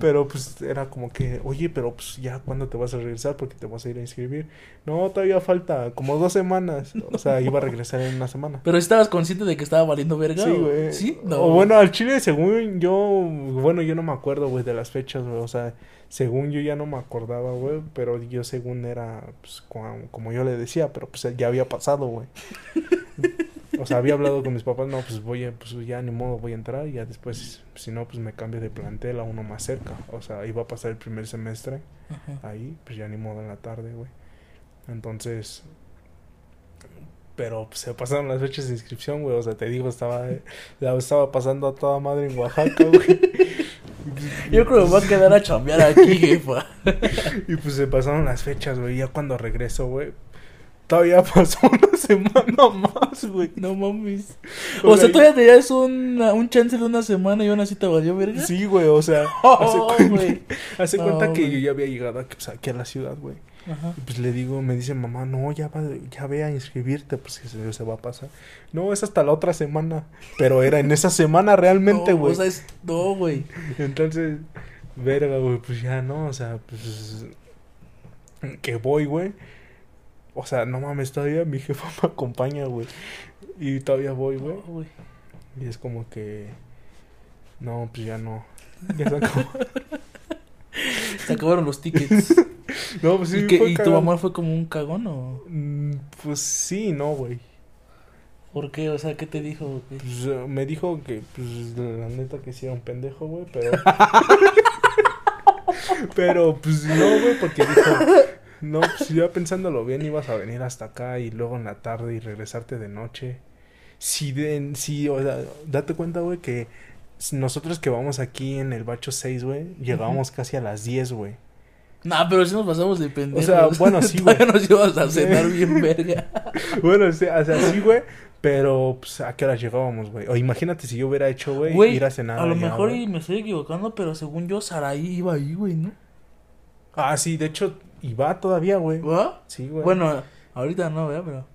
Pero pues era como que, oye, pero pues ya cuándo te vas a regresar porque te vas a ir a inscribir. No, todavía falta como dos semanas. O sea, iba a regresar en una semana. Pero estabas consciente de que estaba valiendo verga. Sí, güey. Sí, no. O bueno, al chile, según yo, bueno, yo no me acuerdo, güey, de las fechas, güey. O sea, según yo ya no me acordaba, güey. Pero yo según era, pues, como, como yo le decía, pero pues ya había pasado, güey. O sea, había hablado con mis papás, no, pues voy a, pues ya ni modo voy a entrar y ya después, si no, pues me cambio de plantel a uno más cerca. O sea, iba a pasar el primer semestre Ajá. ahí, pues ya ni modo en la tarde, güey. Entonces, pero pues, se pasaron las fechas de inscripción, güey. O sea, te digo, estaba, la estaba pasando a toda madre en Oaxaca, güey. Yo creo que me voy a quedar a chambear aquí, jefa. Y pues se pasaron las fechas, güey. Ya cuando regreso, güey. Todavía pasó una semana más, güey. No mames. O O sea, sea, todavía tenías un, un chance de una semana y aún así te valió verga. Sí, güey, o sea, hace cuenta, güey. hace No, cuenta que yo ya había llegado aquí, pues, aquí a la ciudad, güey. Ajá. Y pues le digo, me dice mamá, no, ya va, ya ve a inscribirte, pues que se, se va a pasar. No, es hasta la otra semana. Pero era en esa semana realmente, No, güey. o sea, es... No, güey. Entonces, verga, güey, pues ya no, o sea, pues que voy, güey. O sea, no mames, todavía mi jefa me acompaña, güey. Y todavía voy, güey. No. Y es como que no, pues ya no. Ya se acabó. Se acabaron los tickets. No, pues sí, ¿Y, fue y tu mamá fue como un cagón o...? Mm, Pues sí, no, güey. ¿Por qué? O sea, ¿qué te dijo? Pues eh, me dijo que, pues, la neta que sí era un pendejo, güey, pero... pero, pues, no, güey, porque dijo... No, pues ya pensándolo bien, ibas a venir hasta acá y luego en la tarde y regresarte de noche. Sí, de, sí, o sea, date cuenta, güey, que nosotros que vamos aquí en el bacho 6, güey, llegábamos casi a las 10, güey. Nah, pero si nos pasamos de pendejos. sea, bueno, sí, güey. Nos íbamos a cenar bien verga. Bueno, o sea, o sí, güey, pero, pues, ¿a qué hora llegábamos, güey? O imagínate si yo hubiera hecho, güey, ir a cenar a lo allá, mejor y me estoy equivocando, pero según yo, Saraí iba ahí, güey, ¿no? Ah, sí, de hecho, y va todavía, güey. ¿Va? Sí, güey. Bueno, ahorita no, ¿verdad? Pero,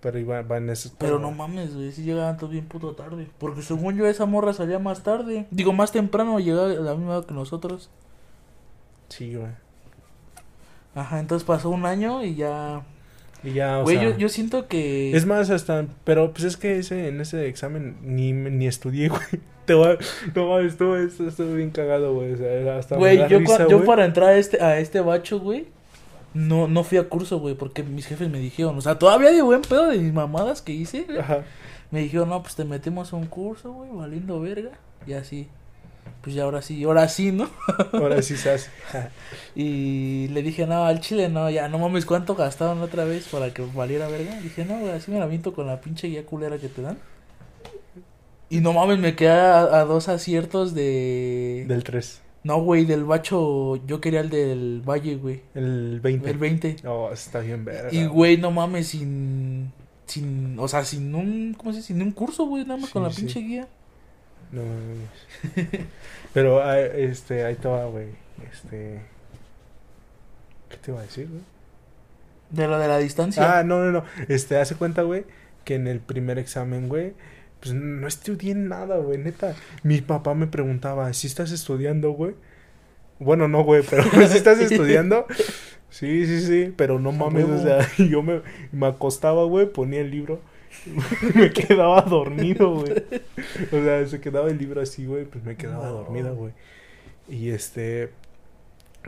Pero iba, va en eso. pero no mames, güey, si llegaban todos bien puto tarde. Porque según yo, esa morra salía más tarde. Digo, más temprano, llegaba a la misma hora que nosotros. Sí, güey. Ajá, entonces pasó un año y ya... Y ya, o Güey, sea... yo, yo siento que... Es más, hasta... Pero, pues, es que ese, en ese examen ni, ni estudié, güey. Te voy a... No, mames, estuvo, estuvo, bien cagado, güey. O sea, hasta... Güey, yo, risa, yo güey. para entrar a este, a este bacho, güey, no, no fui a curso, güey, porque mis jefes me dijeron, o sea, todavía de buen pedo de mis mamadas que hice, güey, Ajá. me dijeron, no, pues te metemos a un curso, güey, valiendo verga, y así, pues ya ahora sí, ahora sí, ¿no? Ahora sí se hace. Y le dije, no, al chile no, ya, no mames, ¿cuánto gastaron otra vez para que valiera verga? dije, no, güey, así me la viento con la pinche guía culera que te dan. Y no mames, me quedé a, a dos aciertos de... Del 3. No, güey, del bacho, yo quería el del Valle, güey. El 20. El 20. Oh, está bien verga. Y, güey, no mames, sin. Sin. O sea, sin un. ¿Cómo se dice? Sin un curso, güey, nada más Sí, con la sí. pinche guía. No mames. Pero, ah, este, ahí te va, güey. Este... ¿Qué te iba a decir, güey? De lo de la distancia. Ah, no, no, no. Este, hace cuenta, güey, que en el primer examen, güey, pues no estudié nada, güey, neta. Mi papá me preguntaba, ¿si estás estudiando, güey? Bueno, no, güey, pero si estás estudiando. Sí, sí, sí, pero no mames, o sea, yo me, me acostaba, güey, ponía el libro, me quedaba dormido, güey. O sea, se quedaba el libro así, güey, pues me quedaba No. dormida, güey. Y este,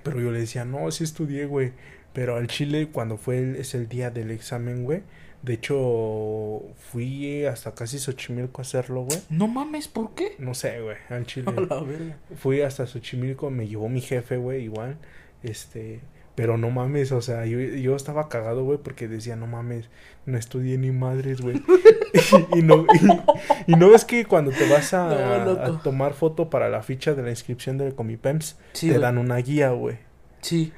pero yo le decía, no, sí estudié, güey. Pero al Chile, cuando fue el, es el día del examen, güey. De hecho, fui hasta casi Xochimilco a hacerlo, güey. No mames, ¿por qué? No sé, güey, al Chile. A la verga. Fui hasta Xochimilco, me llevó mi jefe, güey, igual. Este, pero no mames, o sea, yo, yo estaba cagado, güey, porque decía, no mames, no estudié ni madres, güey. y, y no, y, y no ves que cuando te vas a, No, loco. a tomar foto para la ficha de la inscripción del Comipems, Sí, te dan una guía, güey. Sí.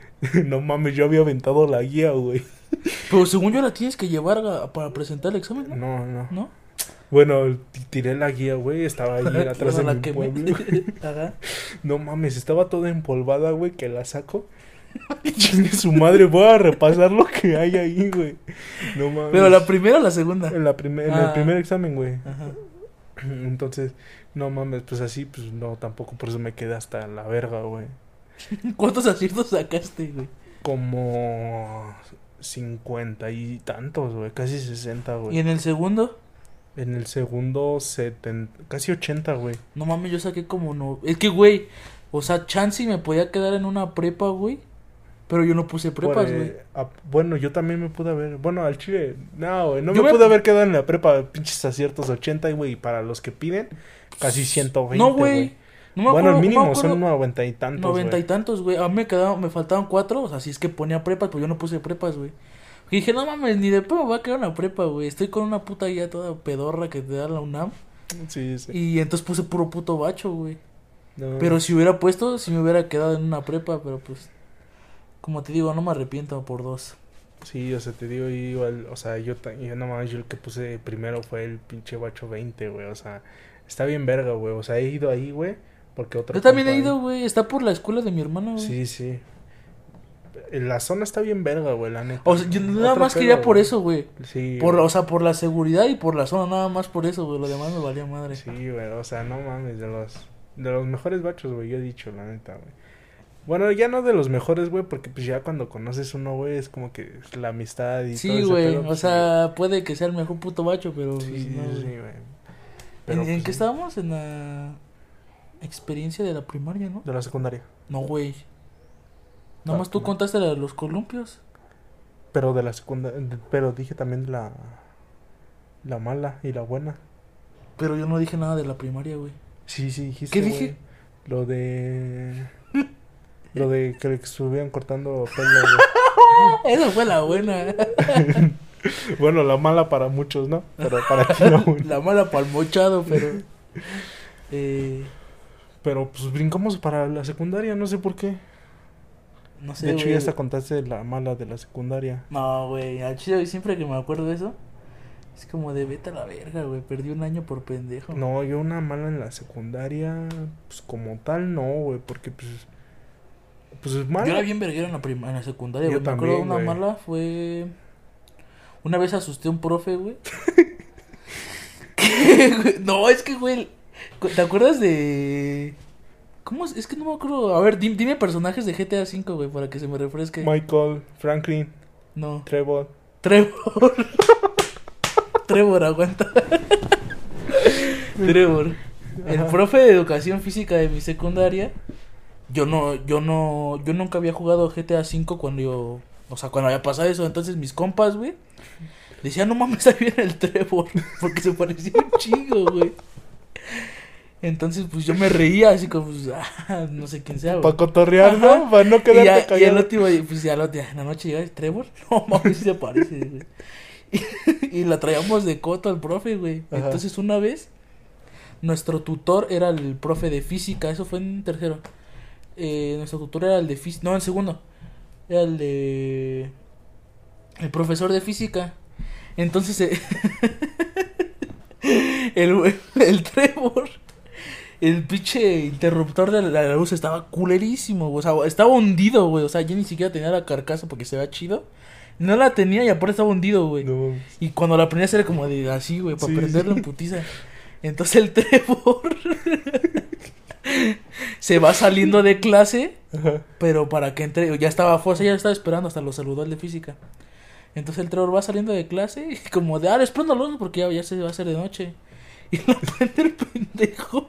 no mames, yo había aventado la guía, güey. Pero según yo la tienes que llevar a- para presentar el examen, ¿no? No, no. ¿No? Bueno, tiré la guía, güey, estaba ahí atrás de mi pueblo. Ajá. No mames, estaba toda empolvada, güey, que la saco. Chingue su madre, voy a repasar lo que hay ahí, güey. No mames. Pero la primera o la segunda. En, la primer, en Ah. el primer examen, güey. Ajá. Entonces, no mames, pues así, pues no, tampoco, por eso me quedé hasta la verga, güey. ¿Cuántos aciertos sacaste, güey? Como cincuenta y tantos, güey, casi sesenta, ¿Y güey. en el segundo? En el segundo, seten... casi ochenta, güey. No mames, yo saqué como no. Es que, güey, o sea, Chansey me podía quedar en una prepa, güey. Pero yo no puse prepas, güey. eh, ah, bueno, yo también me pude haber. Bueno, al chile. No, güey. No Yo me, me- pude haber quedado en la prepa. Pinches aciertos 80, güey. Y para los que piden, casi 120. No, güey. No me bueno, acuerdo, el mínimo no son 90 y tantos. Noventa y tantos, güey. A mí me quedaban, me faltaban cuatro, o sea, si es que ponía prepas, pues yo no puse prepas, güey. Y dije, no mames, ni de pedo me va a quedar una prepa, güey. Estoy con una puta guía toda pedorra que te da la UNAM. Sí, sí. Y entonces puse puro puto bacho, güey. No. Pero si hubiera puesto, si me hubiera quedado en una prepa, pero pues. Como te digo, no me arrepiento por dos. Sí, o sea, te digo, igual. O sea, yo, yo nomás, yo el que puse primero fue el pinche bacho 20, güey. O sea, está bien verga, güey. O sea, he ido ahí, güey. Porque otro. Yo también he ido, güey. Está por la escuela de mi hermano, güey. Sí, sí. la zona está bien verga, güey, la neta. O sea, yo nada Otro más pedo, quería por eso, güey. Sí. Por, güey. o sea, por la seguridad y por la zona, nada más por eso, güey. Lo demás me valía madre. Sí, güey, o sea, no mames, de los, de los mejores bachos, güey, yo he dicho, la neta, güey. Bueno, ya no de los mejores, güey, porque pues ya cuando conoces uno, güey, es como que es la amistad y todo Sí, ese güey. pedo, O pues, sea, puede que sea el mejor puto bacho, pero. sí, pues, sí, no, sí, güey. ¿En, pues, qué estábamos? En la experiencia de la primaria, ¿no? De la secundaria. No, güey. Nada Ah, más tú no. contaste la de los columpios. Pero de la secundaria, pero dije también la, la mala y la buena. Pero yo no dije nada de la primaria, güey. Sí, sí, dijiste. ¿Qué dije? Lo de. Lo de que le estuvieran cortando pelo. Esa fue la buena. Bueno, la mala para muchos, ¿no? Pero para ti güey. la mala palmochado, pero. Eh, Pero pues brincamos para la secundaria, no sé por qué. no sé. de hecho, ya hasta contaste la mala de la secundaria. No, güey. Al chile, güey, siempre que me acuerdo de eso, es como de vete a la verga, güey. Perdí un año por pendejo. No, yo una mala en la secundaria, pues como tal, no, güey, porque pues. Pues es mala. Yo era bien verguero en la, en la secundaria, Yo güey. Me acuerdo también, una mala fue. Una vez asusté a un profe, güey. ¿Qué, güey? no, es que, güey. ¿Te acuerdas de.? ¿Cómo es? Es que no me acuerdo. A ver, dime, dime personajes de GTA V, güey, para que se me refresque. Michael, Franklin, No. Trevor. Trevor. Trevor, aguanta. Trevor. El profe de educación física de mi secundaria. Yo no, yo no, yo nunca había jugado GTA V cuando yo, o sea, cuando había pasado eso. Entonces mis compas, güey, decían, no mames, ahí viene el Trevor. Porque se parecía un chingo, güey. Entonces, pues yo me reía así como, pues, ah, no sé quién sea, güey. Para cotorrear. ¿no? Para no Y, quedarte ya, y el callado. último, pues ya lo- en la noche llega el Trevor. No mames, se parece, güey. Y, y la traíamos de coto al profe, güey. Ajá. Entonces, una vez, nuestro tutor era el profe de física. Eso fue en tercero. Eh, nuestro tutor era el de física. No, en segundo. Era el de. El profesor de física. Entonces, eh, el, el Trevor. El pinche interruptor de la luz estaba culerísimo. O sea, estaba hundido, güey. O sea, ya ni siquiera tenía la carcasa porque se vea chido. No la tenía y aparte estaba hundido, güey. No. Y cuando la prendías era como de así, güey, para Sí, prenderlo sí. en putiza. Entonces el Trevor se va saliendo de clase, Ajá. pero para que entre, ya estaba fuerza, ya estaba esperando, hasta lo saludó el de física. Entonces el Trevor va saliendo de clase y como de, ah, prendo la luz porque ya, ya se va a hacer de noche. Y la prende el pendejo.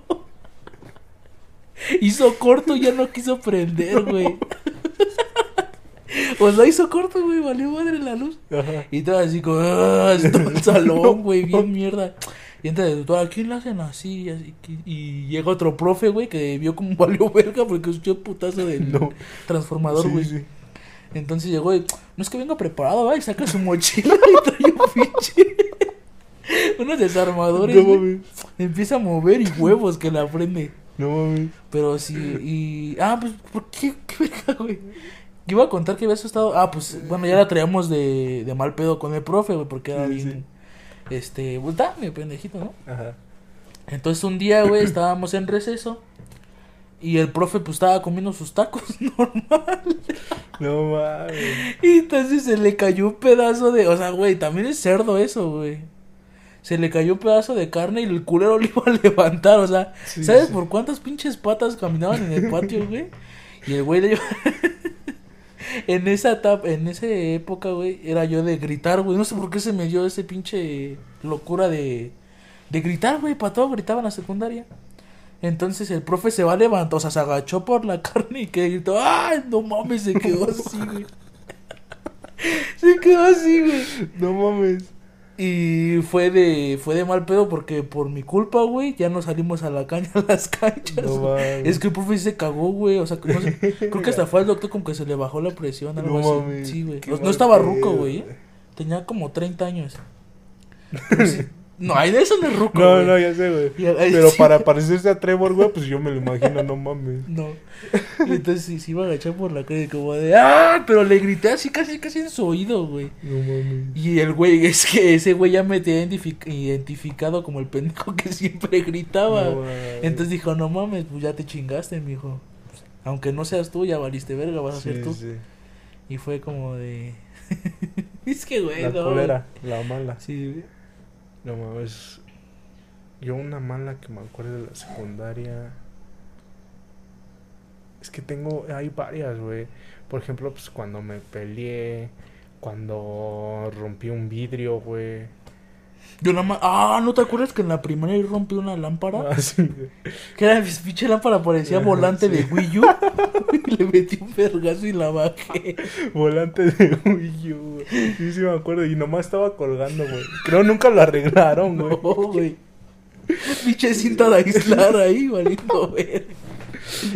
Hizo corto y ya no quiso prender, güey. O sea, hizo corto, güey, valió madre la luz. Ajá. Y todo así como, "Ah", todo el salón, güey, bien mierda. Y entra el tutor, ¿a quién le hacen así? Y, así que- y llega otro profe, güey, que vio como valió verga porque escuchó el putazo del No. transformador, güey. sí. Entonces llegó y, no es que venga preparado, ¿va? Y saca su mochila y trae un pinche. Unos desarmadores, No mames. Empieza a mover y huevos que la prende. No mames. Pero sí, y. Ah, pues, ¿por qué? ¿Qué verga, güey? Yo iba a contar que habías estado. Ah, pues, bueno, ya la traíamos de, de mal pedo con el profe, güey, porque era Sí, bien. Este, pues, da, mi pendejito, ¿no? Ajá. Entonces, un día, güey, estábamos en receso. Y el profe, pues, estaba comiendo sus tacos normal. No mames. Y entonces se le cayó un pedazo de. O sea, güey, también es cerdo eso, güey. Se le cayó un pedazo de carne y el culero lo iba a levantar. O sea, Sí, ¿sabes sí. por cuántas pinches patas caminaban en el patio, güey? Y el güey le iba- En esa etapa, en esa época, güey, era yo de gritar, güey. No sé por qué se me dio ese pinche locura de, de gritar, güey. Para todo gritaba en la secundaria. Entonces el profe se va a levantar, o sea, se agachó por la carne y que gritó, ¡ay, no mames! Se quedó así, güey. Se quedó así, güey. No mames. Y fue de, fue de mal pedo porque por mi culpa, güey, ya no salimos a la caña a las canchas. No es que el profe se cagó, güey. O sea, que no sé, creo que hasta fue al doctor como que se le bajó la presión, algo No así. Sí, güey. No, estaba ruco, güey. ¿eh? Tenía como 30 años. Pero sí- No, ay, de eso no es ruco, No, güey. no, ya sé, güey. Ay, Pero sí. para parecerse a Trevor, güey, pues yo me lo imagino, no mames. No. Y entonces sí, se iba a agachar por la calle como de ¡Ah! Pero le grité así casi casi en su oído, güey. No mames. Y el güey, es que ese güey ya me tenía identifi- identificado como el pendejo que siempre gritaba. No. Entonces dijo, no mames, pues ya te chingaste, mijo. Aunque no seas tú, ya valiste verga, vas a ser tú. sí. Y fue como de. es que, güey, La no. la mala. Sí, güey. No mames. Yo una mala que me acuerdo de la secundaria. Es que tengo, hay varias, güey. Por ejemplo, pues cuando me peleé, cuando rompí un vidrio, güey. Yo nada más. Ah, ¿no te acuerdas que en la primaria yo rompí una lámpara? Ah, sí. Que era mi pinche lámpara, parecía volante de. Wii U. y le metí un vergazo y la bajé. Volante de Wii U. Sí, sí me acuerdo. Y nomás estaba colgando, güey. Creo nunca lo arreglaron, güey. No, güey. Pinche cinta de aislar ahí, valiendo ver.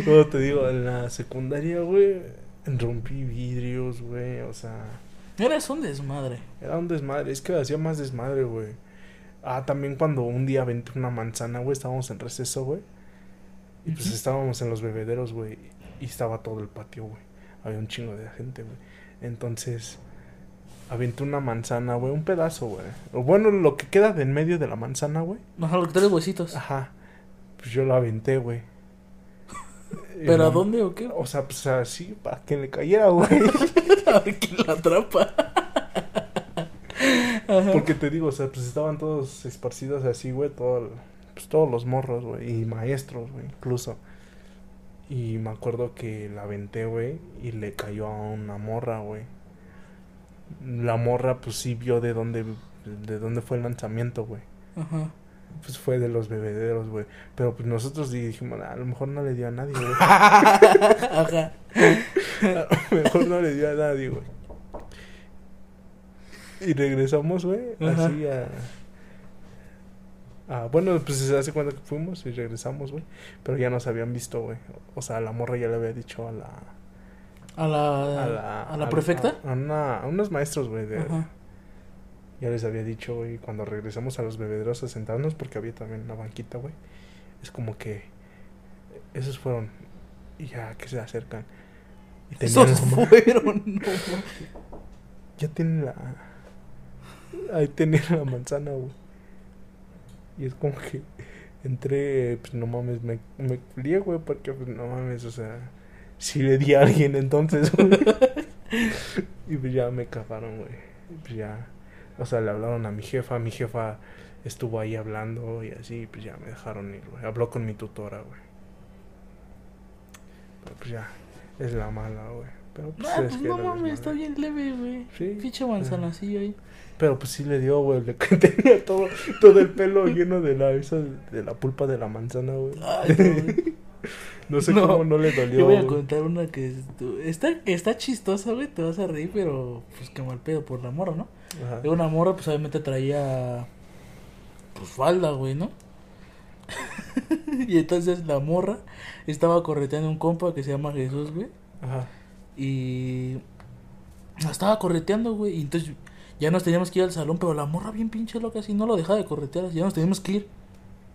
Luego te digo, en la secundaria, güey, rompí vidrios, güey. O sea, Eres un desmadre. era un desmadre. Es que hacía más desmadre, güey. Ah, también cuando un día aventé una manzana, güey, estábamos en receso, güey. Y pues estábamos en los bebederos, güey. Y estaba todo el patio, güey. Había un chingo de gente, güey. Entonces, aventé una manzana, güey. Un pedazo, güey. O bueno, lo que queda de en medio de la manzana, güey. Ajá, lo que traes huesitos. Ajá. Pues yo lo aventé, güey. ¿Pero a dónde o qué? O sea, pues así, para que le cayera, güey. A ver quién la atrapa. Porque te digo, o sea, pues estaban todos esparcidos así, güey, todo pues todos los morros, güey, y maestros, güey, incluso. Y me acuerdo que la aventé, güey, y le cayó a una morra, güey. La morra, pues sí vio de dónde, de dónde fue el lanzamiento, güey. Ajá. Pues fue de los bebederos, güey. Pero pues nosotros dijimos, "Ah, a lo mejor no le dio a nadie, güey. Ajá. A lo mejor no le dio a nadie, güey. Y regresamos, güey, así a... a- Bueno, pues se hace cuenta que fuimos y regresamos, güey. Pero ya nos habían visto, güey. O sea, la morra ya le había dicho a la... ¿A la, A la, a la prefecta? A, a una- a unos maestros, güey. de-. Ya les había dicho, güey, cuando regresamos a los bebederos a sentarnos, porque había también una banquita, güey. Es como que... Esos fueron... Y ya que se acercan. Y tenían Esos fueron. no, Ya tienen la. Ahí tenía la manzana, güey. Y es como que entré, pues no mames, me, me güey, porque pues no mames, o sea, si le di a alguien entonces, güey. y pues ya me cagaron, güey. Pues ya, o sea, le hablaron a mi jefa, mi jefa estuvo ahí hablando y así, pues ya me dejaron ir, güey. Habló con mi tutora, güey. Pero pues ya, es la mala, güey. Pero pues, Ah, es pues no mames, está bien leve, güey. Sí. Pinche manzanacillo ahí. Pero pues sí le dio, güey. Le tenía todo, todo el pelo lleno de la, esa, de la pulpa de la manzana, güey. Ay, no, sé No, cómo no le dolió. Yo voy a contar una que está, está chistosa, güey. Te vas a reír, pero pues qué mal pedo por la morra, ¿no? Ajá. De una morra, pues obviamente traía. Pues falda, güey, ¿no? y entonces la morra estaba correteando un compa que se llama Jesús, güey. Ajá. Y. Estaba correteando, güey. Y entonces ya nos teníamos que ir al salón, pero la morra bien pinche loca, así no lo dejaba de corretear. Ya nos teníamos que ir.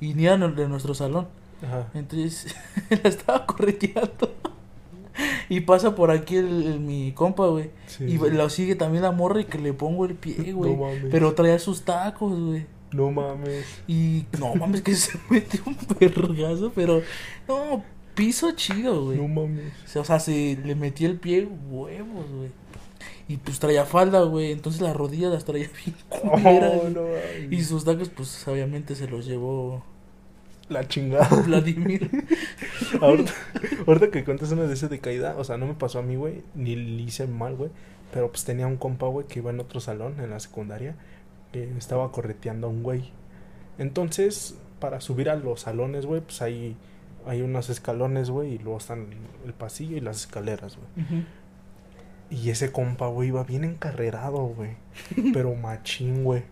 Y ni era de nuestro salón. Ajá. Entonces la estaba correteando. Y pasa por aquí el, el- mi compa, güey. Sí, y sí. lo sigue también la morra y que le pongo el pie, güey. No mames. Pero traía sus tacos, güey. No mames. Y no mames, que se metió un vergazo, pero no, piso chido, güey. No mames. O sea, se le metía el pie huevos, güey. Y pues traía falda, güey. Entonces las rodillas las traía bien culeras, Oh, no. Y sus tacos, pues obviamente se los llevó La chingada. Vladimir. ahorita, ahorita que cuentas una de esas de caída, o sea, no me pasó a mí, güey, ni le hice mal, güey. Pero pues tenía un compa, güey, que iba en otro salón, en la secundaria, que estaba correteando a un güey. Entonces, para subir a los salones, güey, pues hay, hay unos escalones, güey, y luego están el pasillo y las escaleras, güey. Y ese compa, güey, iba bien encarrerado, güey. Pero machín, güey.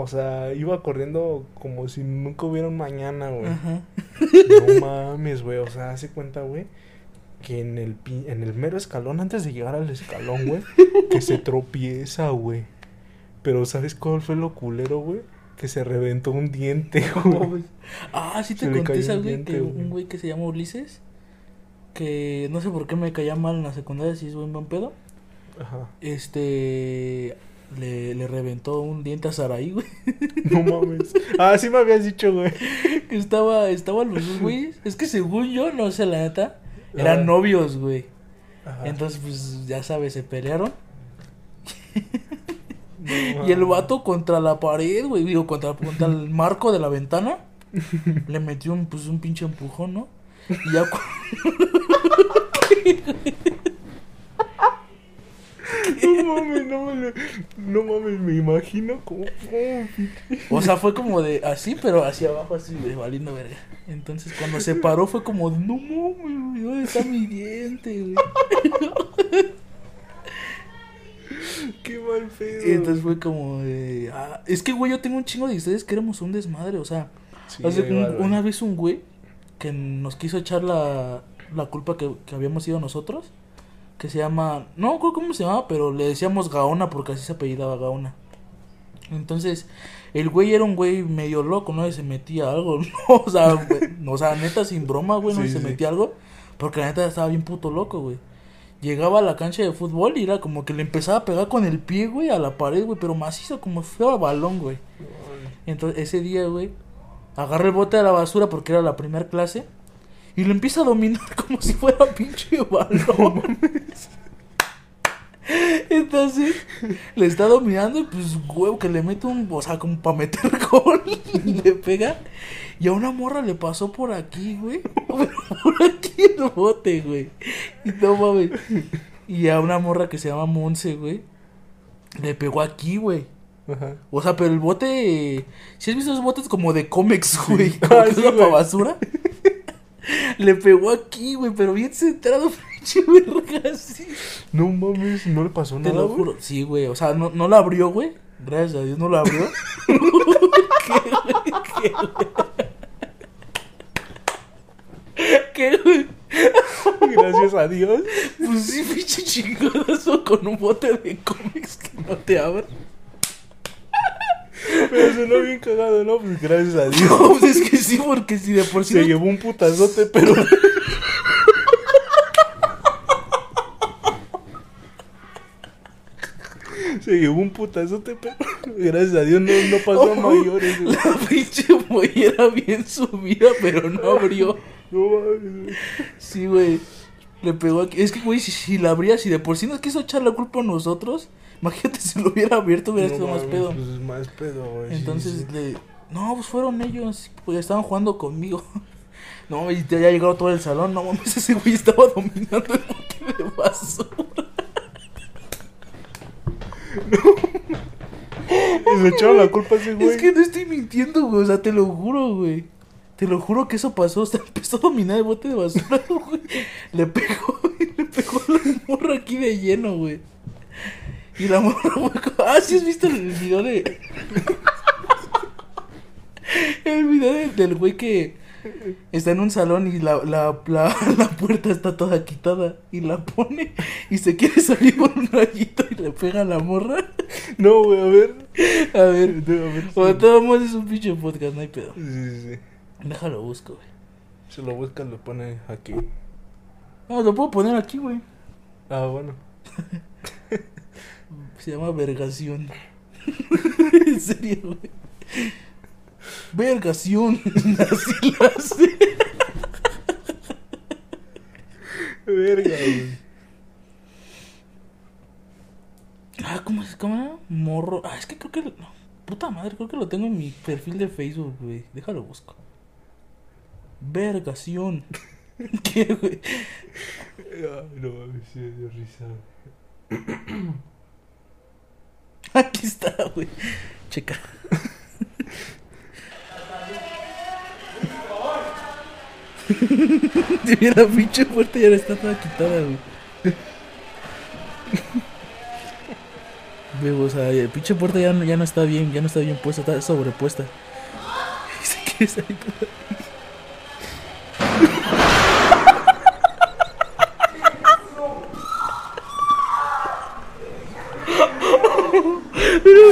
O sea, iba corriendo como si nunca hubiera un mañana, güey. Ajá. No mames, güey. O sea, hace cuenta, güey, que en el, pi- en el mero escalón, antes de llegar al escalón, güey, que se tropieza, güey. Pero ¿sabes cuál fue lo culero, güey? Que se reventó un diente, güey. Ah, sí te Se conté esa güey que un güey que se llama Ulises que no sé por qué me caía mal en la secundaria si es buen buen pedo. Ajá. Este le, le reventó un diente a Saraí, güey. No mames. Ah, sí me habías dicho, güey. Estaba estaban los dos güeyes. Es que según yo, no sé la neta, eran novios, güey. Ajá. Entonces, pues, ya sabes, se pelearon. No Y el vato contra la pared, güey, digo, contra, contra el marco de la ventana, le metió un, pues, un pinche empujón, ¿no? Y ya No mames, no mames, no mames, me imagino como. O sea, fue como de así, pero hacia abajo, así, de valiendo verga. Entonces, cuando se paró, fue como no mames, ¿dónde está mi diente, güey? Qué mal pedo. Y entonces fue como de, ah, es que, güey, yo tengo un chingo de historias que éramos un desmadre, o sea, Sí, Hace un- igual, güey. una vez un güey que nos quiso echar la, la culpa que, que habíamos sido nosotros, que se llama, no creo cómo se llamaba, pero le decíamos Gaona porque así se apellidaba Gaona. Entonces, el güey era un güey medio loco, ¿no? Y se metía algo, ¿no? O sea, güey, o sea, neta, sin broma, güey, ¿no? Sí, Y se sí. metía algo, porque la neta estaba bien puto loco, güey. Llegaba a la cancha de fútbol y era como que le empezaba a pegar con el pie, güey, a la pared, güey, pero macizo, como feo balón, güey. Entonces, ese día, güey, agarra el bote de la basura porque era la primera clase y lo empieza a dominar como si fuera pinche balón. Entonces, le está dominando y pues, huevo, que le mete un, o sea, como para meter gol y le pega. Y a una morra le pasó por aquí, güey. Por aquí el bote, güey. Y no mames. Y a una morra que se llama Monse, güey. Le pegó aquí, güey. Ajá. O sea, pero el bote. Si has visto esos botes como de cómics, güey? Ah, Como que sí, es una güey. pa' basura. Le pegó aquí, güey, pero bien centrado, pinche verga, así. No mames, no le pasó Te nada. lo güey? juro. Sí, güey. O sea, no, no la abrió, güey. Gracias a Dios no la abrió. ¿Qué, güey? ¿Qué, güey? Gracias a Dios. Pues sí, pinche chingadazo con un bote de cómics que no te abre. Pero sonó bien cagado, ¿no? Pues gracias a Dios. No, pues es que sí, porque si de por sí. Se no- llevó un putazote, pero. Se llevó un putazote, pero. Gracias a Dios no, no pasó a mayores. güey. La pinche mollera bien subida, pero no abrió. No mames. Sí, güey. Le pegó aquí. Es que, güey, si, si la abría, si de por sí nos quiso echar la culpa a nosotros, imagínate si lo hubiera abierto, hubiera No sido más pedo. Pues es más pedo, güey. Entonces sí. le. No, pues fueron ellos. Pues estaban jugando conmigo. No, y ya ya llegado todo el salón. No mames, ese güey estaba dominando el bote de basura. Y le echaron la culpa a ese güey. Es que no estoy mintiendo, güey. O sea, te lo juro, güey. Te lo juro que eso pasó. O sea, empezó a dominar el bote de basura, güey. Le pegó, le pegó la morra aquí de lleno, güey. Y la morra fue como... Ah, ¿sí has visto el video de... El video de- del güey que está en un salón y la, la, la, la puerta está toda quitada y la pone y se quiere salir por un rayito y le pega a la morra. No, güey, a ver. A ver, A ver. o modos es un pinche podcast, no hay pedo. Sí, sí, sí. Déjalo busco, güey. Se lo busca, lo pone aquí. No, lo puedo poner aquí, güey. Ah, bueno. Se llama vergación. en serio, güey. Vergación. Así lo hace. Verga, güey. Ah, ¿cómo es? ¿Cómo era? Morro. Ah, es que creo que. no, puta madre, creo que lo tengo en mi perfil de Facebook, güey. Déjalo busco. Vergación. ¿Qué, güey? Ay, no mames, sí risa. Aquí está, güey. Checa. Si bien la pinche puerta ya está toda quitada, güey. Güey, o sea, la pinche puerta ya no, ya no está bien, ya no está bien puesta, está sobrepuesta. Y se quiere salir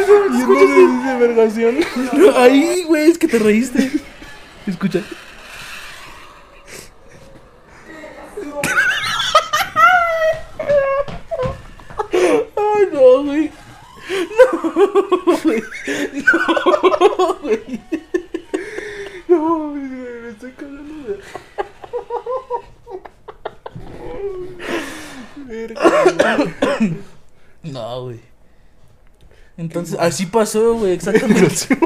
ahí. ¿Y en dónde dice vergación? Ahí, güey, es que te reíste. Escucha. Ay, no, güey. No, güey. No, güey. No mames, güey, me estoy cagando de. No, güey. Entonces, así pasó, güey, exactamente.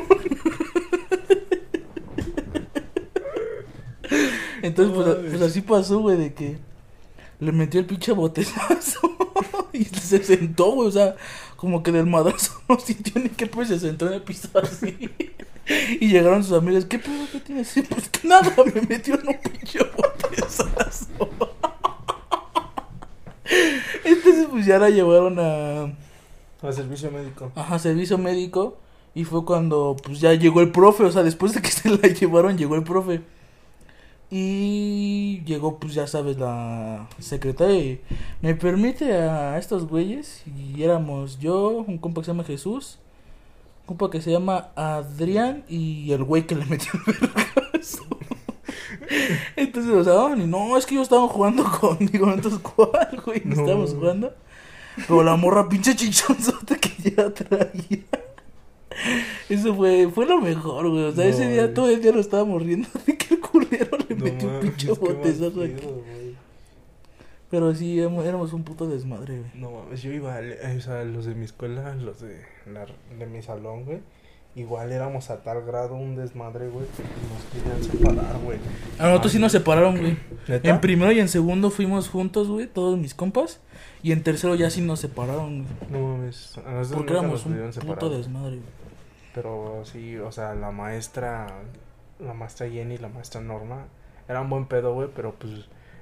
Entonces, pues, pues así pasó, güey, de que le metió el pinche botezazo y se sentó, güey, o sea, como que del madrazo no sintió ni qué, pues se sentó en el piso así. Y llegaron sus amigas, ¿qué pedo que tienes? Y, Pues que nada, me metió en un pinche botezazo. Entonces, pues ya la llevaron a, A servicio médico. ajá, servicio médico. Y fue cuando, pues ya llegó el profe, o sea, después de que se la llevaron, llegó el profe. Y llegó, pues ya sabes, la secretaria y me permite a estos güeyes. Y éramos yo, un compa que se llama Jesús, un compa que se llama Adrián y el güey que le metió el vergazo. Entonces, o sea, "Ah, ni no, es que yo estaba jugando conmigo, entonces, ¿cuál, güey? No. No. Estábamos jugando. Pero la morra pinche chichonzota que ya traía. Eso fue, fue lo mejor, güey. O sea, No, ese día güey. todo el día lo estábamos riendo de que el culero le No metió un pinche botezazo aquí. güey. Pero sí, éramos, un puto desmadre, güey. No mames, yo iba, al- o sea, los de mi escuela, los de, la- de mi salón, güey. Igual éramos a tal grado un desmadre, güey, que nos querían separar, güey. A nosotros sí nos separaron, güey. ¿Neta? En primero y en segundo fuimos juntos, güey, todos mis compas. Y en tercero ya sí nos separaron, güey. No mames, a nosotros Porque éramos nos un pudieron puto separar. desmadre, güey. Pero sí, o sea, la maestra, la maestra Jenny y la maestra Norma, eran buen pedo, güey, pero pues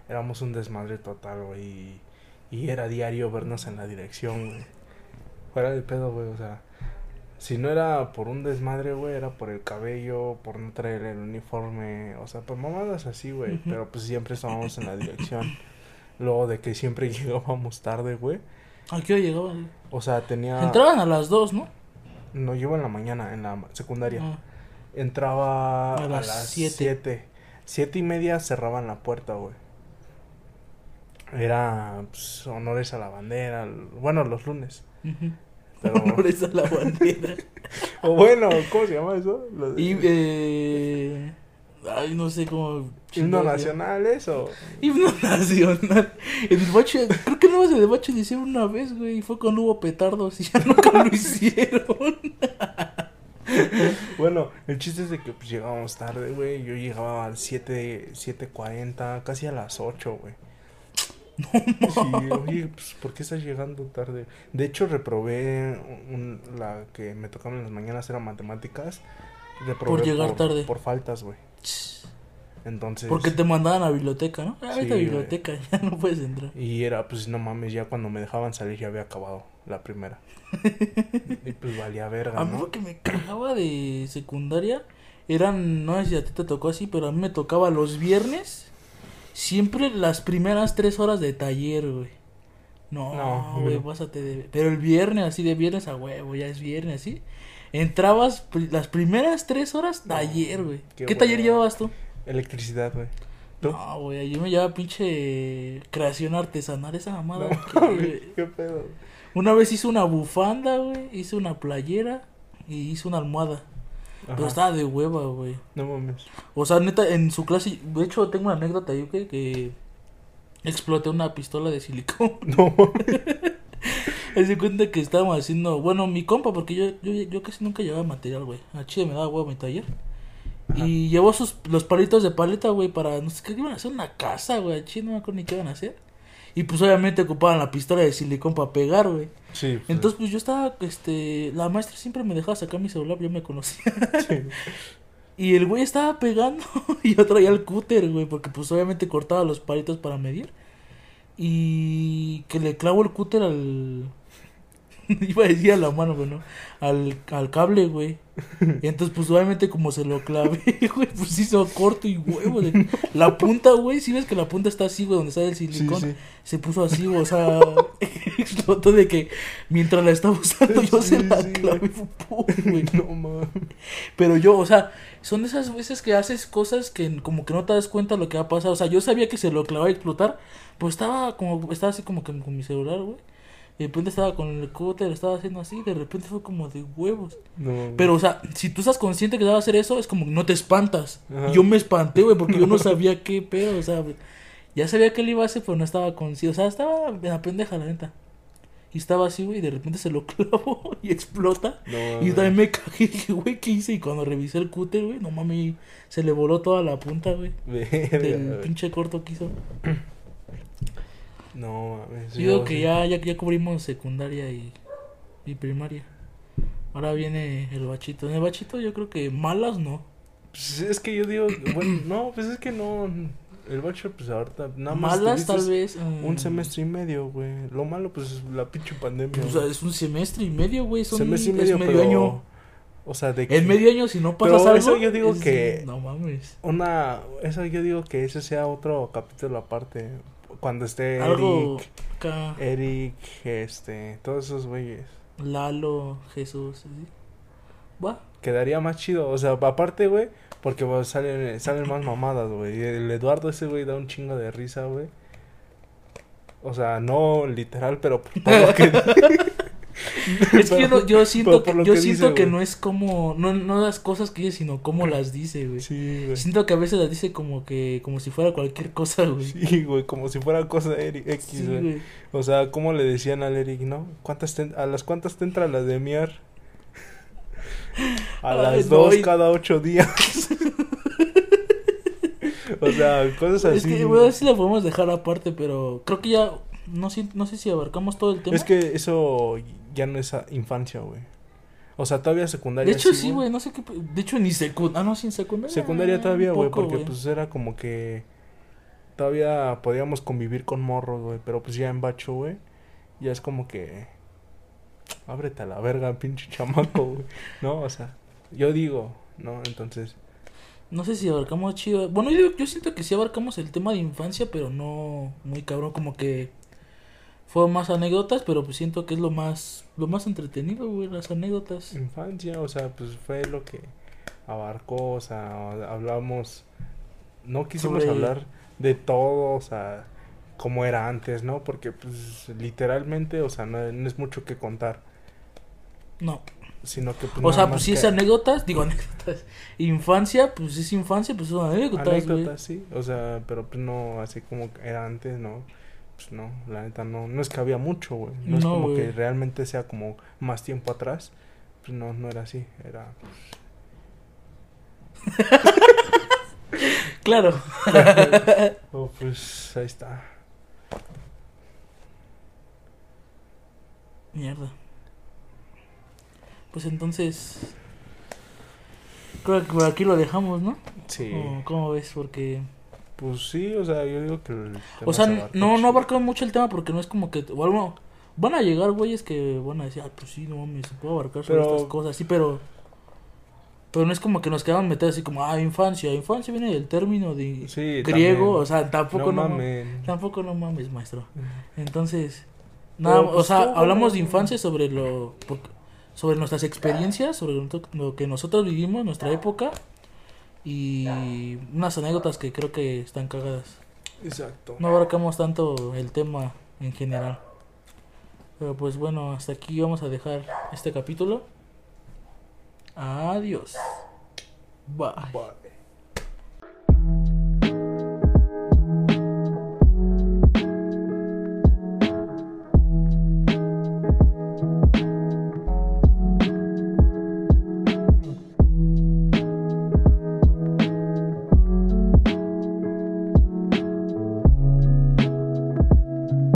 éramos un desmadre total, güey. Y, y era diario vernos en la dirección, güey. Fuera de pedo, güey, o sea, si no era por un desmadre, güey, era por el cabello, por no traer el uniforme, o sea, por mamadas así, güey. Pero pues siempre estábamos en la dirección. Luego de que siempre llegábamos tarde, güey. ¿A qué hora llegaban? O sea, tenía... Entraban a las dos, ¿no? No, yo en la mañana, en la secundaria. Ah, Entraba A las las siete. 7. Siete y media cerraban la puerta, güey. Era pues, honores a la bandera. Bueno, los lunes. Pero, Honores a la bandera. o bueno, ¿cómo se llama eso? Y, eh... Ay, no sé cómo... ¿Himno nacional eso? Himno nacional. El bache, creo que no en el bache lo hicieron una vez, güey. Y fue cuando hubo petardos y ya nunca lo hicieron. Bueno, el chiste es de que pues, llegábamos tarde, güey. Yo llegaba a las 7, 7.40, casi a las 8, güey. Sí, oye, pues, ¿por qué estás llegando tarde? De hecho, reprobé un- la que me tocaba en las mañanas, era matemáticas. Reprobé Por llegar tarde. Por faltas, güey. Entonces... Porque te mandaban a biblioteca, ¿no? Ah, vete a Sí, biblioteca, ya no puedes entrar. Y era, pues, no mames, ya cuando me dejaban salir ya había acabado la primera. y pues valía verga, A mí ¿no? lo que me cagaba de secundaria eran, no sé si a ti te tocó así, pero a mí me tocaba los viernes, siempre las primeras tres horas de taller, güey. No, güey, no. pásate de... Pero el viernes, así de viernes a huevo, ya es viernes, así. Entrabas las primeras tres horas taller, güey. qué ¿Qué, taller llevabas tú? Electricidad, güey. ¿Tú? No, güey, yo me llevaba pinche creación artesanal, esa mamada. No qué pedo. Una vez hice una bufanda, güey, hice una playera y hice una almohada. Pero estaba de hueva, güey. No mames. O sea, neta, en su clase, de hecho tengo una anécdota yo que, que exploté una pistola de silicón. No mames. Me di cuenta que estábamos haciendo, bueno, mi compa, porque yo, yo, yo casi nunca llevaba material, güey. A Chile me daba huevo mi taller. Ajá. Y llevó sus, los palitos de paleta, güey, para, no sé qué iban a hacer, una casa, güey. A Chile no me acuerdo ni qué iban a hacer. Y pues obviamente ocupaban la pistola de silicón para pegar, güey. Sí. pues, Entonces, pues yo estaba, este, la maestra siempre me dejaba sacar mi celular, yo me conocía. sí. Y el güey estaba pegando y yo traía el cúter, güey, porque pues obviamente cortaba los palitos para medir. Y que le clavo el cúter al... Iba a decir a la mano, güey, ¿no? Al, al cable, güey. Y entonces, pues obviamente como se lo clavé, güey, pues hizo corto y huevo. de- La punta, güey, si ves que la punta está así, güey, donde sale el silicón. sí. Se puso así, güey, o sea, explotó de que mientras la estaba usando yo se la clavé, güey. No mames. Pero yo, o sea, son esas veces que haces cosas que como que no te das cuenta lo que va a pasar. O sea, yo sabía que se lo clavaba a explotar, pues estaba como, estaba así como que con mi celular, güey. Y de repente estaba con el cúter, estaba haciendo así, de repente fue como de huevos. No. Pero, o sea, si tú estás consciente que te va a hacer eso, es como que no te espantas. Ajá. Yo me espanté, güey, porque yo no sabía qué pedo, o sea. Ya sabía que él iba a hacer, pero no estaba consciente. O sea, estaba en la pendeja, la neta. Y estaba así, güey, y de repente se lo clavó y explota. No, Y yo también me cagué y dije, güey, ¿qué hice? Y cuando revisé el cúter, güey, no mames, se le voló toda la punta, güey. Del pinche corto que hizo. No mames. Yo digo que sí. ya, ya, ya cubrimos secundaria y, y primaria. Ahora viene el bachito. En el bachito yo creo que malas no. Pues es que yo digo, bueno, no, pues es que no. El bachelor, pues ahorita nada más. malas tal vez. mm, Un semestre y medio, güey. Lo malo, pues es la pinche pandemia. O sea, es un semestre y medio, güey. Son, semestre y es medio, pero. año. O sea, de En medio año, si no Pero pasas algo. eso yo digo es- que- No mames. Una. Eso yo digo que ese sea otro capítulo aparte. Cuando esté Algo. Eric. acá, Eric, este. Todos esos güeyes. Lalo, Jesús. ¿sí? Va. Quedaría más chido. O sea, aparte, güey. Porque pues, salen, salen más mamadas, güey. Y el Eduardo ese, güey, da un chingo de risa, güey. O sea, no literal, pero por todo lo que... Es que yo, no- yo siento, por que, yo que siento dice, que no es como. No, no las cosas que dice, sino cómo las dice, güey. Sí, güey. Siento que a veces las dice como que. Como si fuera cualquier cosa, güey. Sí, güey, como si fuera cosa Eric X, Sí, güey. güey. O sea, ¿cómo le decían al Eric, no? ¿Cuántas te- ¿A las cuántas te entra la de miar? A Ay, las no, dos y- cada ocho días. o sea, cosas Es así. que, güey, sí la podemos dejar aparte, pero creo que ya. No, sé- no sé si abarcamos todo el tema. Es que eso ya no es infancia, güey. O sea, todavía secundaria. De hecho, sí, güey, no sé qué. De hecho, ni secundaria. Ah, no, sin secundaria. Secundaria todavía, güey, porque pues era como que todavía podíamos convivir con morros, güey, pero pues ya en bacho, güey, ya es como que ábrete a la verga, pinche chamaco, güey. No, o sea, yo digo, no, entonces, No sé si abarcamos chido. Bueno, yo, yo siento que sí abarcamos el tema de infancia, pero no muy cabrón. Como que fue más anécdotas, pero pues siento que es lo más lo más entretenido, güey, las anécdotas. infancia, o sea, pues fue lo que abarcó, o sea, hablamos no quisimos Sobre- hablar de todo, o sea, como era antes, ¿no? Porque pues literalmente, o sea, no, no es mucho que contar, No. sino que pues O sea, pues que- es anécdotas, digo anécdotas. Infancia, pues es infancia, pues son anécdotas, güey. anécdotas, sí, o sea, pero pues no así como era antes, no. Pues no, la neta no, no es que había mucho, güey. No, es No, como güey. que realmente sea como más tiempo atrás. Pues no, no era así, era Claro. Oh, pues ahí está. Mierda. Pues entonces creo que por aquí lo dejamos, ¿no? Sí. ¿O ¿Cómo ves? Porque Pues sí, o sea, yo digo que el tema O sea, se no, no chido. abarcamos mucho el tema porque no es como que. Bueno, van a llegar güeyes que van a decir, ah, pues sí, no mames, se puede abarcar sobre Pero- estas cosas, sí, pero. Pero no es como que nos quedan meter así como, ah, infancia. Infancia viene del término de Sí, griego, también. o sea, tampoco no, mames. Tampoco no mames, maestro. Entonces, Pero, nada, o pues, sea, hablamos de infancia sobre lo. sobre nuestras experiencias, sobre lo que nosotros vivimos, nuestra época. Y unas anécdotas que creo que están cagadas. Exacto. No abarcamos tanto el tema en general. Pero pues bueno, hasta aquí vamos a dejar este capítulo. Adiós. Bye. Bye.